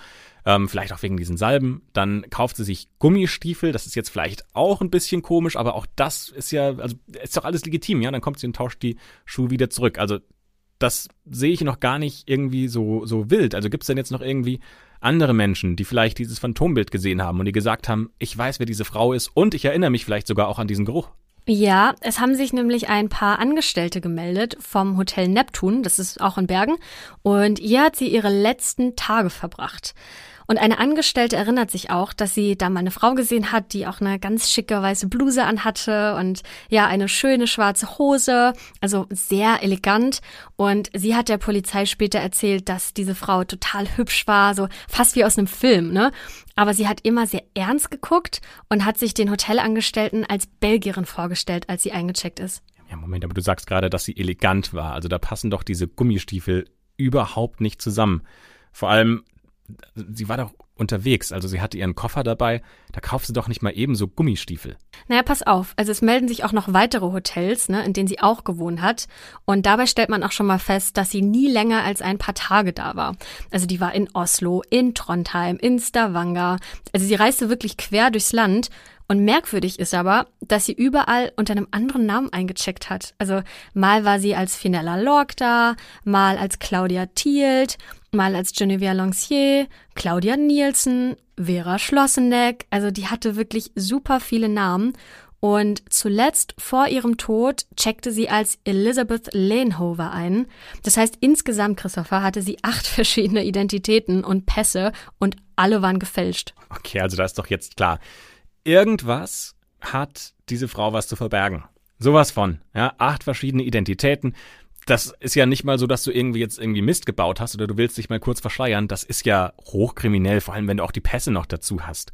ähm, vielleicht auch wegen diesen Salben. Dann kauft sie sich Gummistiefel, das ist jetzt vielleicht auch ein bisschen komisch, aber auch das ist ja, also ist doch alles legitim, ja. Dann kommt sie und tauscht die Schuhe wieder zurück. Also das sehe ich noch gar nicht irgendwie so, so wild. Also gibt es denn jetzt noch irgendwie andere Menschen, die vielleicht dieses Phantombild gesehen haben und die gesagt haben, ich weiß, wer diese Frau ist und ich erinnere mich vielleicht sogar auch an diesen Geruch? Ja, es haben sich nämlich ein paar Angestellte gemeldet vom Hotel Neptun, das ist auch in Bergen, und hier hat sie ihre letzten Tage verbracht. Und eine Angestellte erinnert sich auch, dass sie da mal eine Frau gesehen hat, die auch eine ganz schicke weiße Bluse anhatte und ja, eine schöne schwarze Hose, also sehr elegant. Und sie hat der Polizei später erzählt, dass diese Frau total hübsch war, so fast wie aus einem Film, ne? Aber sie hat immer sehr ernst geguckt und hat sich den Hotelangestellten als Belgierin vorgestellt, als sie eingecheckt ist. Ja, Moment, aber du sagst gerade, dass sie elegant war. Also da passen doch diese Gummistiefel überhaupt nicht zusammen. Vor allem sie war doch unterwegs, also sie hatte ihren Koffer dabei, da kauft sie doch nicht mal eben so Gummistiefel. Naja, pass auf, also es melden sich auch noch weitere Hotels, ne, in denen sie auch gewohnt hat. Und dabei stellt man auch schon mal fest, dass sie nie länger als ein paar Tage da war. Also die war in Oslo, in Trondheim, in Stavanger. Also sie reiste wirklich quer durchs Land und merkwürdig ist aber, dass sie überall unter einem anderen Namen eingecheckt hat. Also mal war sie als Finella Lorg da, mal als Claudia Thielt, mal als Genevieve Lancier, Claudia Nielsen, Vera Schlosseneck. Also die hatte wirklich super viele Namen. Und zuletzt vor ihrem Tod checkte sie als Elizabeth Lehnhover ein. Das heißt, insgesamt, Christopher, hatte sie acht verschiedene Identitäten und Pässe und alle waren gefälscht. Okay, also da ist doch jetzt klar irgendwas hat diese Frau was zu verbergen. Sowas von, ja, acht verschiedene Identitäten. Das ist ja nicht mal so, dass du irgendwie jetzt irgendwie Mist gebaut hast oder du willst dich mal kurz verschleiern. Das ist ja hochkriminell, vor allem wenn du auch die Pässe noch dazu hast.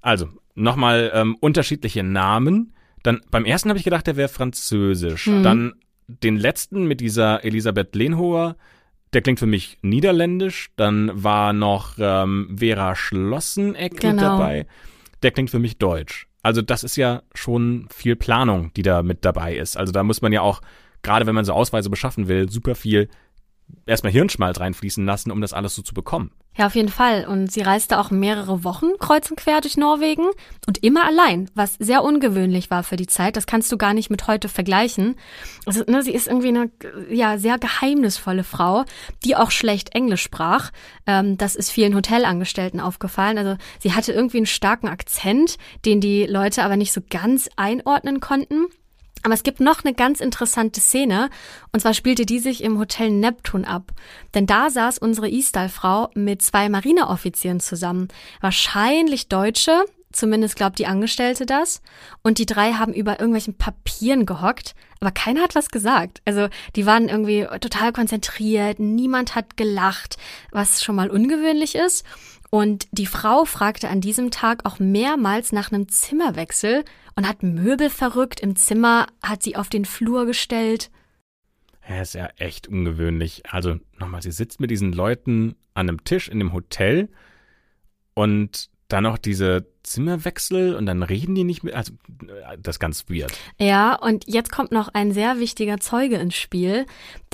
Also, nochmal ähm, unterschiedliche Namen. Dann beim ersten habe ich gedacht, der wäre französisch. Mhm. Dann den letzten mit dieser Elisabeth Lehnhoher, der klingt für mich niederländisch. Dann war noch ähm, Vera Schlosseneck genau. mit dabei der klingt für mich deutsch. Also das ist ja schon viel Planung, die da mit dabei ist. Also da muss man ja auch, gerade wenn man so Ausweise beschaffen will, super viel erstmal Hirnschmalz reinfließen lassen, um das alles so zu bekommen. Ja, auf jeden Fall. Und sie reiste auch mehrere Wochen kreuz und quer durch Norwegen und immer allein, was sehr ungewöhnlich war für die Zeit. Das kannst du gar nicht mit heute vergleichen. Also, ne, sie ist irgendwie eine ja, sehr geheimnisvolle Frau, die auch schlecht Englisch sprach. Ähm, das ist vielen Hotelangestellten aufgefallen. Also sie hatte irgendwie einen starken Akzent, den die Leute aber nicht so ganz einordnen konnten. Aber es gibt noch eine ganz interessante Szene, und zwar spielte die sich im Hotel Neptun ab. Denn da saß unsere Istal-Frau mit zwei Marineoffizieren zusammen. Wahrscheinlich Deutsche, zumindest glaubt die Angestellte das. Und die drei haben über irgendwelchen Papieren gehockt, aber keiner hat was gesagt. Also die waren irgendwie total konzentriert, niemand hat gelacht, was schon mal ungewöhnlich ist. Und die Frau fragte an diesem Tag auch mehrmals nach einem Zimmerwechsel und hat Möbel verrückt im Zimmer, hat sie auf den Flur gestellt. Ja, ist ja echt ungewöhnlich. Also nochmal, sie sitzt mit diesen Leuten an einem Tisch in dem Hotel und dann noch diese Zimmerwechsel und dann reden die nicht mit. Also, das ist ganz weird. Ja, und jetzt kommt noch ein sehr wichtiger Zeuge ins Spiel,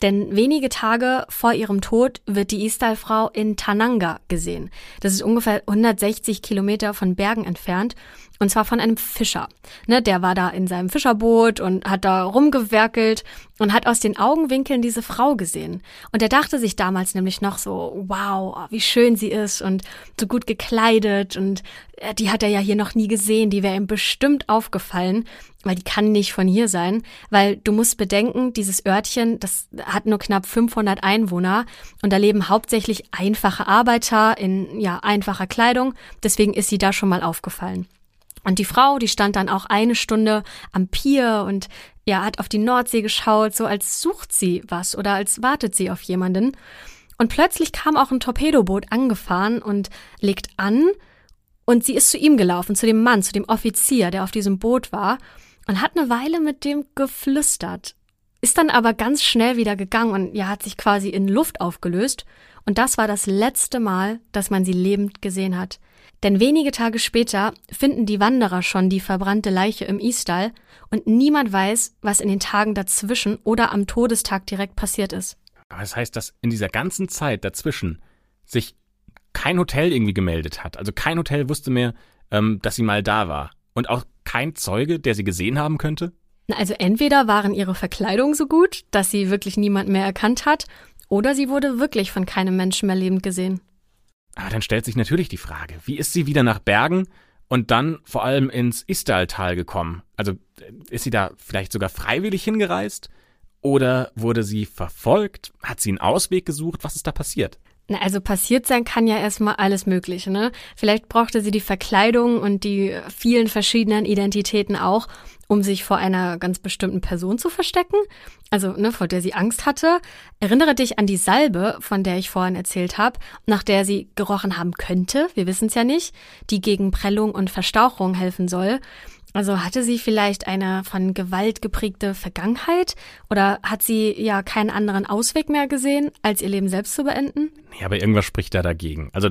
denn wenige Tage vor ihrem Tod wird die Istal-Frau in Tananga gesehen. Das ist ungefähr 160 Kilometer von Bergen entfernt und zwar von einem Fischer. Ne, der war da in seinem Fischerboot und hat da rumgewerkelt und hat aus den Augenwinkeln diese Frau gesehen. Und er dachte sich damals nämlich noch so, wow, wie schön sie ist und so gut gekleidet und äh, die hat er ja hier noch nie gesehen, die wäre ihm bestimmt aufgefallen, weil die kann nicht von hier sein, weil du musst bedenken, dieses Örtchen, das hat nur knapp 500 Einwohner und da leben hauptsächlich einfache Arbeiter in ja einfacher Kleidung, deswegen ist sie da schon mal aufgefallen. Und die Frau, die stand dann auch eine Stunde am Pier und ja, hat auf die Nordsee geschaut, so als sucht sie was oder als wartet sie auf jemanden. Und plötzlich kam auch ein Torpedoboot angefahren und legt an und sie ist zu ihm gelaufen, zu dem Mann, zu dem Offizier, der auf diesem Boot war und hat eine Weile mit dem geflüstert. Ist dann aber ganz schnell wieder gegangen und ja, hat sich quasi in Luft aufgelöst. Und das war das letzte Mal, dass man sie lebend gesehen hat. Denn wenige Tage später finden die Wanderer schon die verbrannte Leiche im Istal und niemand weiß, was in den Tagen dazwischen oder am Todestag direkt passiert ist. Aber das heißt, dass in dieser ganzen Zeit dazwischen sich kein Hotel irgendwie gemeldet hat. Also kein Hotel wusste mehr, ähm, dass sie mal da war. Und auch kein Zeuge, der sie gesehen haben könnte? Also entweder waren ihre Verkleidungen so gut, dass sie wirklich niemand mehr erkannt hat, oder sie wurde wirklich von keinem Menschen mehr lebend gesehen. Aber dann stellt sich natürlich die Frage, wie ist sie wieder nach Bergen und dann vor allem ins Istaltal gekommen? Also ist sie da vielleicht sogar freiwillig hingereist? Oder wurde sie verfolgt? Hat sie einen Ausweg gesucht? Was ist da passiert? Na, also passiert sein kann ja erstmal alles Mögliche, ne? Vielleicht brauchte sie die Verkleidung und die vielen verschiedenen Identitäten auch, um sich vor einer ganz bestimmten Person zu verstecken, also ne, vor der sie Angst hatte. Erinnere dich an die Salbe, von der ich vorhin erzählt habe, nach der sie gerochen haben könnte, wir wissen es ja nicht, die gegen Prellung und Verstauchung helfen soll. Also hatte sie vielleicht eine von Gewalt geprägte Vergangenheit oder hat sie ja keinen anderen Ausweg mehr gesehen, als ihr Leben selbst zu beenden? Ja, aber irgendwas spricht da dagegen. Also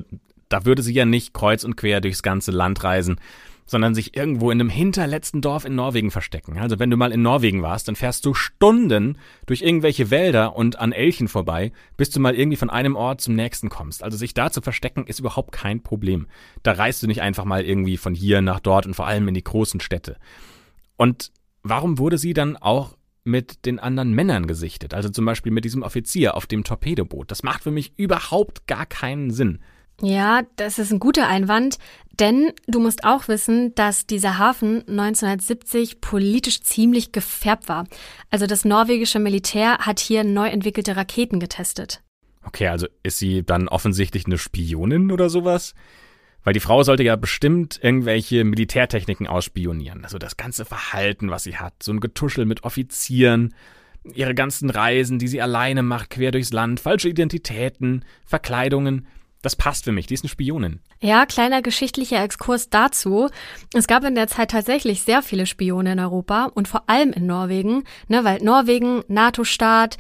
da würde sie ja nicht kreuz und quer durchs ganze Land reisen, sondern sich irgendwo in einem hinterletzten Dorf in Norwegen verstecken. Also wenn du mal in Norwegen warst, dann fährst du Stunden durch irgendwelche Wälder und an Elchen vorbei, bis du mal irgendwie von einem Ort zum nächsten kommst. Also sich da zu verstecken ist überhaupt kein Problem. Da reist du nicht einfach mal irgendwie von hier nach dort und vor allem in die großen Städte. Und warum wurde sie dann auch mit den anderen Männern gesichtet? Also zum Beispiel mit diesem Offizier auf dem Torpedoboot. Das macht für mich überhaupt gar keinen Sinn. Ja, das ist ein guter Einwand, denn du musst auch wissen, dass dieser Hafen 1970 politisch ziemlich gefärbt war. Also das norwegische Militär hat hier neu entwickelte Raketen getestet. Okay, also ist sie dann offensichtlich eine Spionin oder sowas? Weil die Frau sollte ja bestimmt irgendwelche Militärtechniken ausspionieren. Also das ganze Verhalten, was sie hat, so ein Getuschel mit Offizieren, ihre ganzen Reisen, die sie alleine macht, quer durchs Land, falsche Identitäten, Verkleidungen. Das passt für mich, die ist eine Spionin. Ja, kleiner geschichtlicher Exkurs dazu. Es gab in der Zeit tatsächlich sehr viele Spione in Europa und vor allem in Norwegen, ne, weil Norwegen, NATO-Staat,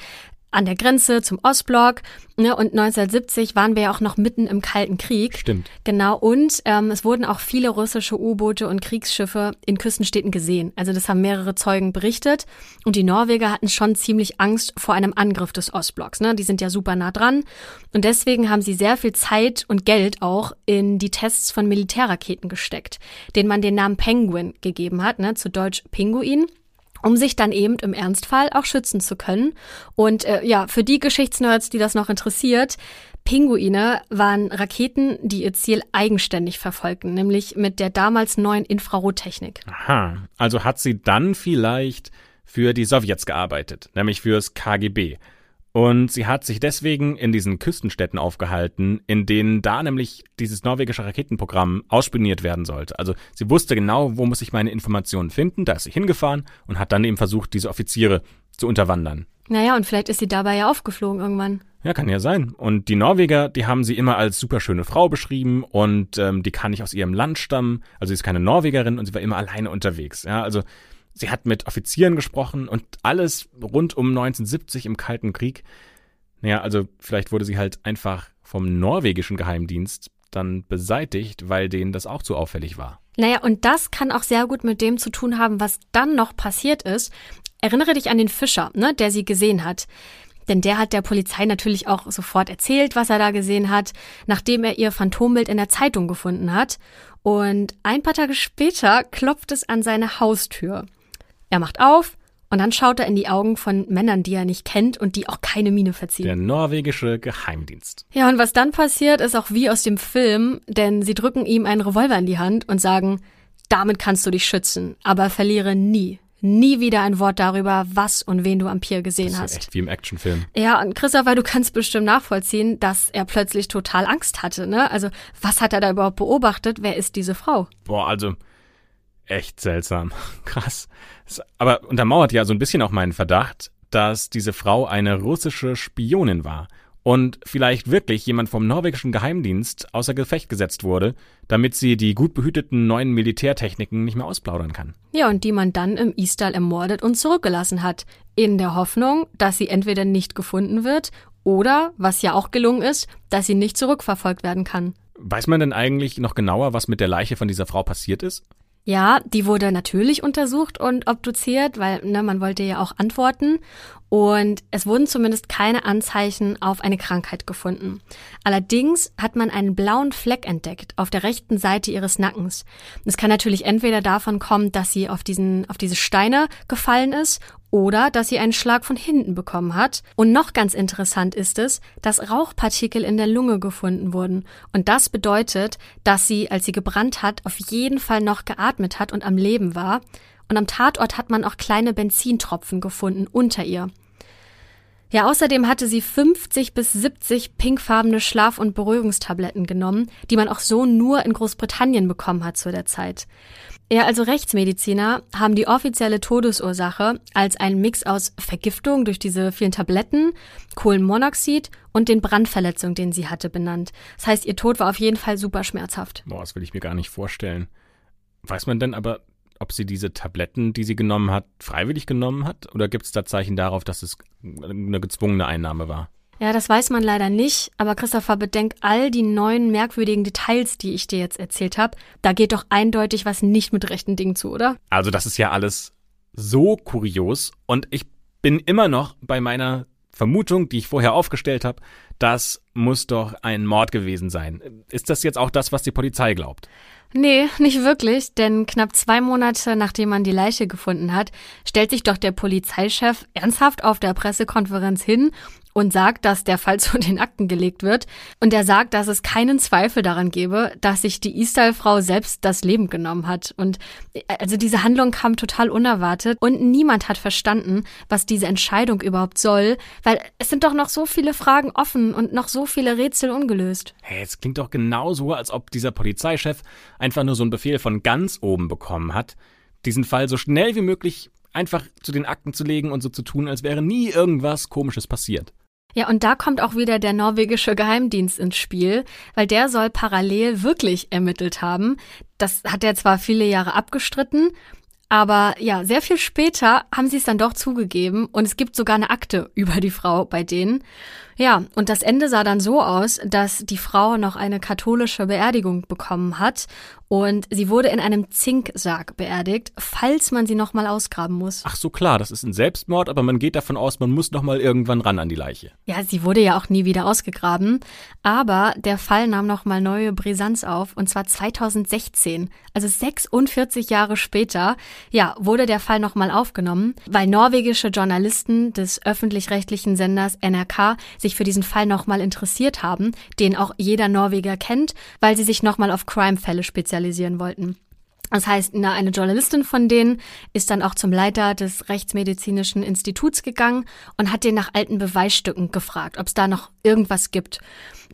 an der Grenze zum Ostblock. Ne, und 1970 waren wir ja auch noch mitten im Kalten Krieg. Stimmt. Genau. Und ähm, es wurden auch viele russische U-Boote und Kriegsschiffe in Küstenstädten gesehen. Also das haben mehrere Zeugen berichtet. Und die Norweger hatten schon ziemlich Angst vor einem Angriff des Ostblocks. Ne? Die sind ja super nah dran. Und deswegen haben sie sehr viel Zeit und Geld auch in die Tests von Militärraketen gesteckt, denen man den Namen Penguin gegeben hat, ne? zu Deutsch Pinguin um sich dann eben im Ernstfall auch schützen zu können. Und äh, ja, für die Geschichtsnerds, die das noch interessiert, Pinguine waren Raketen, die ihr Ziel eigenständig verfolgten, nämlich mit der damals neuen Infrarottechnik. Aha, also hat sie dann vielleicht für die Sowjets gearbeitet, nämlich fürs KGB. Und sie hat sich deswegen in diesen Küstenstädten aufgehalten, in denen da nämlich dieses norwegische Raketenprogramm ausspioniert werden sollte. Also sie wusste genau, wo muss ich meine Informationen finden, da ist sie hingefahren und hat dann eben versucht, diese Offiziere zu unterwandern. Naja, und vielleicht ist sie dabei ja aufgeflogen irgendwann. Ja, kann ja sein. Und die Norweger, die haben sie immer als superschöne Frau beschrieben und ähm, die kann nicht aus ihrem Land stammen. Also sie ist keine Norwegerin und sie war immer alleine unterwegs. Ja, also sie hat mit Offizieren gesprochen und alles rund um 1970 im Kalten Krieg. Naja, also vielleicht wurde sie halt einfach vom norwegischen Geheimdienst dann beseitigt, weil denen das auch zu auffällig war. Naja, und das kann auch sehr gut mit dem zu tun haben, was dann noch passiert ist. Erinnere dich an den Fischer, ne, der sie gesehen hat. Denn der hat der Polizei natürlich auch sofort erzählt, was er da gesehen hat, nachdem er ihr Phantombild in der Zeitung gefunden hat. Und ein paar Tage später klopft es an seine Haustür. Er macht auf und dann schaut er in die Augen von Männern, die er nicht kennt und die auch keine Miene verziehen. Der norwegische Geheimdienst. Ja, und was dann passiert, ist auch wie aus dem Film, denn sie drücken ihm einen Revolver in die Hand und sagen, damit kannst du dich schützen, aber verliere nie, nie wieder ein Wort darüber, was und wen du am Pier gesehen das ist hast. echt wie im Actionfilm. Ja, und Christopher, du kannst bestimmt nachvollziehen, dass er plötzlich total Angst hatte, ne? Also, was hat er da überhaupt beobachtet? Wer ist diese Frau? Boah, also echt seltsam. Krass. Aber untermauert ja so ein bisschen auch meinen Verdacht, dass diese Frau eine russische Spionin war und vielleicht wirklich jemand vom norwegischen Geheimdienst außer Gefecht gesetzt wurde, damit sie die gut behüteten neuen Militärtechniken nicht mehr ausplaudern kann. Ja, und die man dann im Istal ermordet und zurückgelassen hat, in der Hoffnung, dass sie entweder nicht gefunden wird oder, was ja auch gelungen ist, dass sie nicht zurückverfolgt werden kann. Weiß man denn eigentlich noch genauer, was mit der Leiche von dieser Frau passiert ist? Ja, die wurde natürlich untersucht und obduziert, weil ne, man wollte ja auch antworten. Und es wurden zumindest keine Anzeichen auf eine Krankheit gefunden. Allerdings hat man einen blauen Fleck entdeckt auf der rechten Seite ihres Nackens. Es kann natürlich entweder davon kommen, dass sie auf diesen, auf diese Steine gefallen ist oder dass sie einen Schlag von hinten bekommen hat. Und noch ganz interessant ist es, dass Rauchpartikel in der Lunge gefunden wurden. Und das bedeutet, dass sie, als sie gebrannt hat, auf jeden Fall noch geatmet hat und am Leben war. Und am Tatort hat man auch kleine Benzintropfen gefunden unter ihr. Ja, außerdem hatte sie 50 bis 70 pinkfarbene Schlaf- und Beruhigungstabletten genommen, die man auch so nur in Großbritannien bekommen hat zu der Zeit. Ja, also Rechtsmediziner haben die offizielle Todesursache als einen Mix aus Vergiftung durch diese vielen Tabletten, Kohlenmonoxid und den Brandverletzungen, den sie hatte, benannt. Das heißt, ihr Tod war auf jeden Fall super schmerzhaft. Boah, das will ich mir gar nicht vorstellen. Weiß man denn aber, ob sie diese Tabletten, die sie genommen hat, freiwillig genommen hat? Oder gibt es da Zeichen darauf, dass es eine gezwungene Einnahme war? Ja, das weiß man leider nicht, aber Christopher, bedenk all die neuen merkwürdigen Details, die ich dir jetzt erzählt habe. Da geht doch eindeutig was nicht mit rechten Dingen zu, oder? Also das ist ja alles so kurios und ich bin immer noch bei meiner Vermutung, die ich vorher aufgestellt habe, das muss doch ein Mord gewesen sein. Ist das jetzt auch das, was die Polizei glaubt? Nee, nicht wirklich, denn knapp zwei Monate nachdem man die Leiche gefunden hat, stellt sich doch der Polizeichef ernsthaft auf der Pressekonferenz hin und sagt, dass der Fall zu den Akten gelegt wird. Und er sagt, dass es keinen Zweifel daran gebe, dass sich die Istal-Frau selbst das Leben genommen hat. Und also diese Handlung kam total unerwartet und niemand hat verstanden, was diese Entscheidung überhaupt soll, weil es sind doch noch so viele Fragen offen und noch so viele Rätsel ungelöst. Hey, es klingt doch genauso, als ob dieser Polizeichef einfach nur so einen Befehl von ganz oben bekommen hat, diesen Fall so schnell wie möglich einfach zu den Akten zu legen und so zu tun, als wäre nie irgendwas Komisches passiert. Ja, und da kommt auch wieder der norwegische Geheimdienst ins Spiel, weil der soll parallel wirklich ermittelt haben. Das hat er zwar viele Jahre abgestritten, aber ja, sehr viel später haben sie es dann doch zugegeben und es gibt sogar eine Akte über die Frau bei denen. Ja, und das Ende sah dann so aus, dass die Frau noch eine katholische Beerdigung bekommen hat und sie wurde in einem Zinksarg beerdigt, falls man sie nochmal ausgraben muss. Ach so, klar, das ist ein Selbstmord, aber man geht davon aus, man muss nochmal irgendwann ran an die Leiche. Ja, sie wurde ja auch nie wieder ausgegraben, aber der Fall nahm nochmal neue Brisanz auf und zwar 2016, also 46 Jahre später, ja, wurde der Fall nochmal aufgenommen, weil norwegische Journalisten des öffentlich-rechtlichen Senders NRK sich für diesen Fall nochmal interessiert haben, den auch jeder Norweger kennt, weil sie sich nochmal auf Crime-Fälle spezialisieren wollten. Das heißt, eine Journalistin von denen ist dann auch zum Leiter des Rechtsmedizinischen Instituts gegangen und hat den nach alten Beweisstücken gefragt, ob es da noch irgendwas gibt.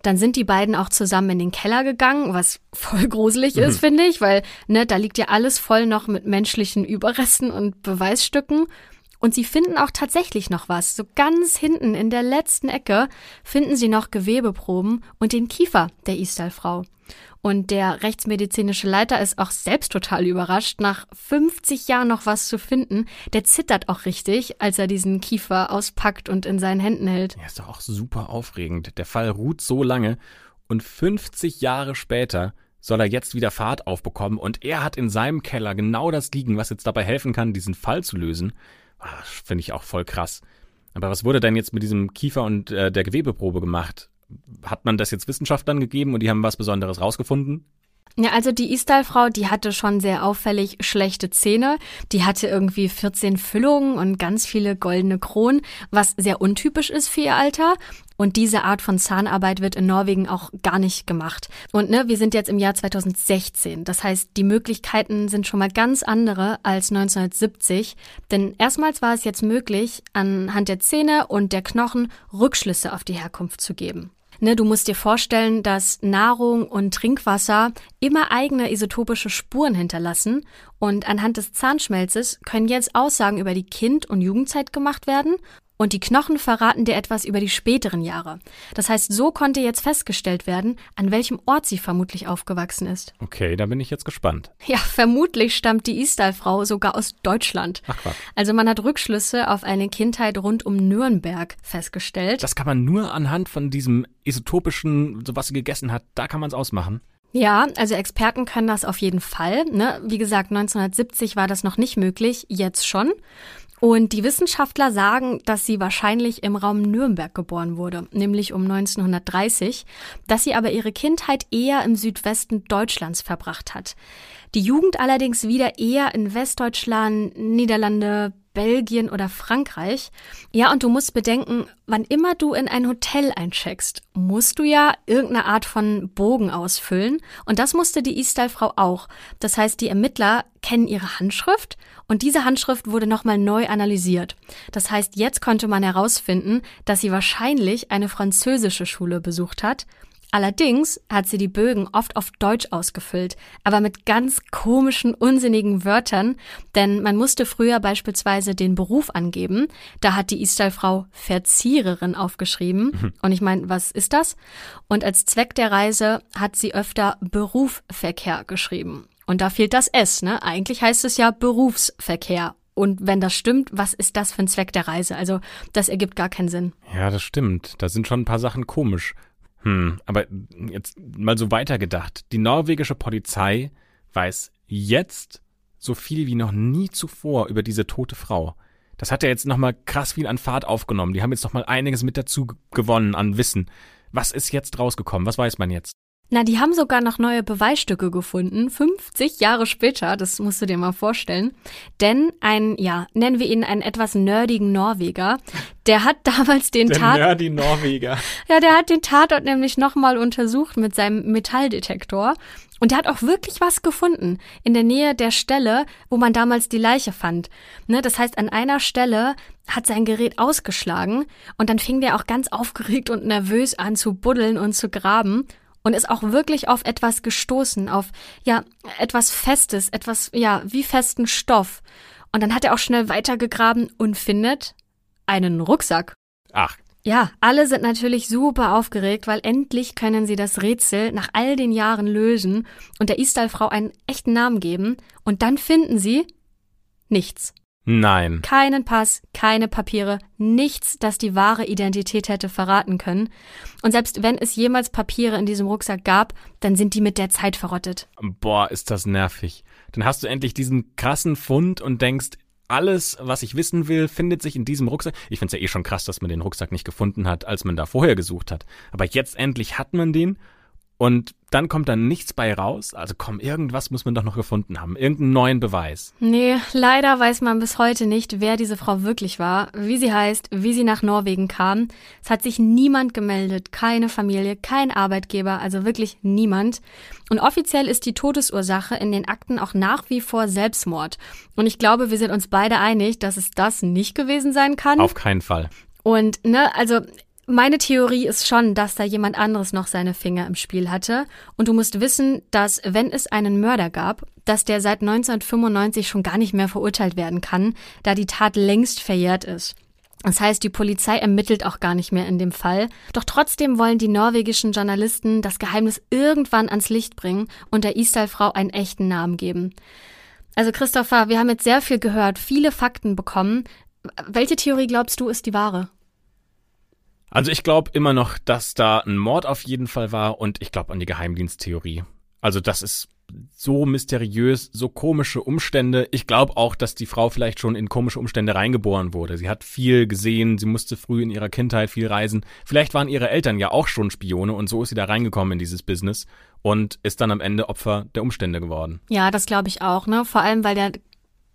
Dann sind die beiden auch zusammen in den Keller gegangen, was voll gruselig ist, mhm. finde ich, weil ne, da liegt ja alles voll noch mit menschlichen Überresten und Beweisstücken. Und sie finden auch tatsächlich noch was. So ganz hinten in der letzten Ecke finden sie noch Gewebeproben und den Kiefer der Istal-Frau. Und der rechtsmedizinische Leiter ist auch selbst total überrascht, nach 50 Jahren noch was zu finden. Der zittert auch richtig, als er diesen Kiefer auspackt und in seinen Händen hält. Ja, ist doch auch super aufregend. Der Fall ruht so lange und 50 Jahre später soll er jetzt wieder Fahrt aufbekommen und er hat in seinem Keller genau das liegen, was jetzt dabei helfen kann, diesen Fall zu lösen. Finde ich auch voll krass. Aber was wurde denn jetzt mit diesem Kiefer und äh, der Gewebeprobe gemacht? Hat man das jetzt Wissenschaftlern gegeben und die haben was Besonderes rausgefunden? Ja, also die Istal-Frau, die hatte schon sehr auffällig schlechte Zähne. Die hatte irgendwie 14 Füllungen und ganz viele goldene Kronen, was sehr untypisch ist für ihr Alter. Und diese Art von Zahnarbeit wird in Norwegen auch gar nicht gemacht. Und ne, wir sind jetzt im Jahr 2016. Das heißt, die Möglichkeiten sind schon mal ganz andere als 1970. Denn erstmals war es jetzt möglich, anhand der Zähne und der Knochen Rückschlüsse auf die Herkunft zu geben. Ne, du musst dir vorstellen, dass Nahrung und Trinkwasser immer eigene isotopische Spuren hinterlassen und anhand des Zahnschmelzes können jetzt Aussagen über die Kind- und Jugendzeit gemacht werden und die Knochen verraten dir etwas über die späteren Jahre. Das heißt, so konnte jetzt festgestellt werden, an welchem Ort sie vermutlich aufgewachsen ist. Okay, da bin ich jetzt gespannt. Ja, vermutlich stammt die Istal-Frau sogar aus Deutschland. Ach was. Also man hat Rückschlüsse auf eine Kindheit rund um Nürnberg festgestellt. Das kann man nur anhand von diesem isotopischen, so was sie gegessen hat, da kann man es ausmachen. Ja, also Experten können das auf jeden Fall. Ne? Wie gesagt, 1970 war das noch nicht möglich, jetzt schon. Und die Wissenschaftler sagen, dass sie wahrscheinlich im Raum Nürnberg geboren wurde, nämlich um 1930, dass sie aber ihre Kindheit eher im Südwesten Deutschlands verbracht hat. Die Jugend allerdings wieder eher in Westdeutschland, Niederlande, Belgien oder Frankreich. Ja, und du musst bedenken, wann immer du in ein Hotel eincheckst, musst du ja irgendeine Art von Bogen ausfüllen. Und das musste die Istal-Frau auch. Das heißt, die Ermittler kennen ihre Handschrift und diese Handschrift wurde nochmal neu analysiert. Das heißt, jetzt konnte man herausfinden, dass sie wahrscheinlich eine französische Schule besucht hat Allerdings hat sie die Bögen oft auf Deutsch ausgefüllt, aber mit ganz komischen, unsinnigen Wörtern, denn man musste früher beispielsweise den Beruf angeben. Da hat die Istal-Frau Verziererin aufgeschrieben. Mhm. Und ich meine, was ist das? Und als Zweck der Reise hat sie öfter Berufverkehr geschrieben. Und da fehlt das S, ne? Eigentlich heißt es ja Berufsverkehr. Und wenn das stimmt, was ist das für ein Zweck der Reise? Also, das ergibt gar keinen Sinn. Ja, das stimmt. Da sind schon ein paar Sachen komisch. Hm, aber jetzt mal so weitergedacht. Die norwegische Polizei weiß jetzt so viel wie noch nie zuvor über diese tote Frau. Das hat ja jetzt nochmal krass viel an Fahrt aufgenommen. Die haben jetzt nochmal einiges mit dazu gewonnen an Wissen. Was ist jetzt rausgekommen? Was weiß man jetzt? Na, die haben sogar noch neue Beweisstücke gefunden, 50 Jahre später, das musst du dir mal vorstellen. Denn ein, ja, nennen wir ihn einen etwas nerdigen Norweger, der hat damals den der Tat... Nerdy Norweger. Ja, der hat den Tatort nämlich nochmal untersucht mit seinem Metalldetektor. Und der hat auch wirklich was gefunden in der Nähe der Stelle, wo man damals die Leiche fand. Ne, das heißt, an einer Stelle hat sein Gerät ausgeschlagen und dann fing der auch ganz aufgeregt und nervös an zu buddeln und zu graben und ist auch wirklich auf etwas gestoßen, auf ja, etwas Festes, etwas, ja, wie festen Stoff. Und dann hat er auch schnell weitergegraben und findet einen Rucksack. Ach. Ja, alle sind natürlich super aufgeregt, weil endlich können sie das Rätsel nach all den Jahren lösen und der Istal-Frau einen echten Namen geben. Und dann finden sie nichts. Nein. Keinen Pass, keine Papiere, nichts, das die wahre Identität hätte verraten können. Und selbst wenn es jemals Papiere in diesem Rucksack gab, dann sind die mit der Zeit verrottet. Boah, ist das nervig. Dann hast du endlich diesen krassen Fund und denkst, alles, was ich wissen will, findet sich in diesem Rucksack. Ich find's ja eh schon krass, dass man den Rucksack nicht gefunden hat, als man da vorher gesucht hat. Aber jetzt endlich hat man den Und dann kommt da nichts bei raus. Also komm, irgendwas muss man doch noch gefunden haben. Irgendeinen neuen Beweis. Nee, leider weiß man bis heute nicht, wer diese Frau wirklich war, wie sie heißt, wie sie nach Norwegen kam. Es hat sich niemand gemeldet, keine Familie, kein Arbeitgeber, also wirklich niemand. Und offiziell ist die Todesursache in den Akten auch nach wie vor Selbstmord. Und ich glaube, wir sind uns beide einig, dass es das nicht gewesen sein kann. Auf keinen Fall. Und, ne, also meine Theorie ist schon, dass da jemand anderes noch seine Finger im Spiel hatte. Und du musst wissen, dass wenn es einen Mörder gab, dass der seit 1995 schon gar nicht mehr verurteilt werden kann, da die Tat längst verjährt ist. Das heißt, die Polizei ermittelt auch gar nicht mehr in dem Fall. Doch trotzdem wollen die norwegischen Journalisten das Geheimnis irgendwann ans Licht bringen und der Isdal-Frau einen echten Namen geben. Also Christopher, wir haben jetzt sehr viel gehört, viele Fakten bekommen. Welche Theorie glaubst du ist die wahre? Also ich glaube immer noch, dass da ein Mord auf jeden Fall war und ich glaube an die Geheimdiensttheorie. Also das ist so mysteriös, so komische Umstände. Ich glaube auch, dass die Frau vielleicht schon in komische Umstände reingeboren wurde. Sie hat viel gesehen, sie musste früh in ihrer Kindheit viel reisen. Vielleicht waren ihre Eltern ja auch schon Spione und so ist sie da reingekommen in dieses Business und ist dann am Ende Opfer der Umstände geworden. Ja, das glaube ich auch, ne? Vor allem, weil der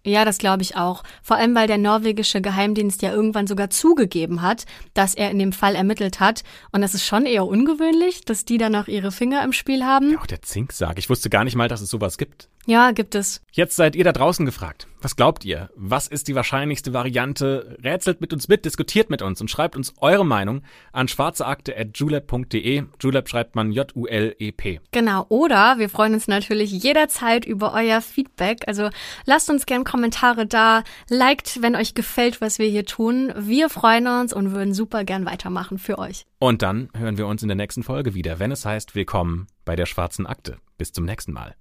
ja, das glaube ich auch. Vor allem, weil der norwegische Geheimdienst ja irgendwann sogar zugegeben hat, dass er in dem Fall ermittelt hat. Und das ist schon eher ungewöhnlich, dass die dann auch ihre Finger im Spiel haben. Ja, auch der Zinksack. Ich wusste gar nicht mal, dass es sowas gibt. Ja, gibt es. Jetzt seid ihr da draußen gefragt. Was glaubt ihr? Was ist die wahrscheinlichste Variante? Rätselt mit uns mit, diskutiert mit uns und schreibt uns eure Meinung an schwarzeakte.julep.de. Julep schreibt man J-U-L-E-P. Genau. Oder wir freuen uns natürlich jederzeit über euer Feedback. Also lasst uns gern Kommentare da. Liked, wenn euch gefällt, was wir hier tun. Wir freuen uns und würden super gern weitermachen für euch. Und dann hören wir uns in der nächsten Folge wieder, wenn es heißt Willkommen bei der Schwarzen Akte. Bis zum nächsten Mal.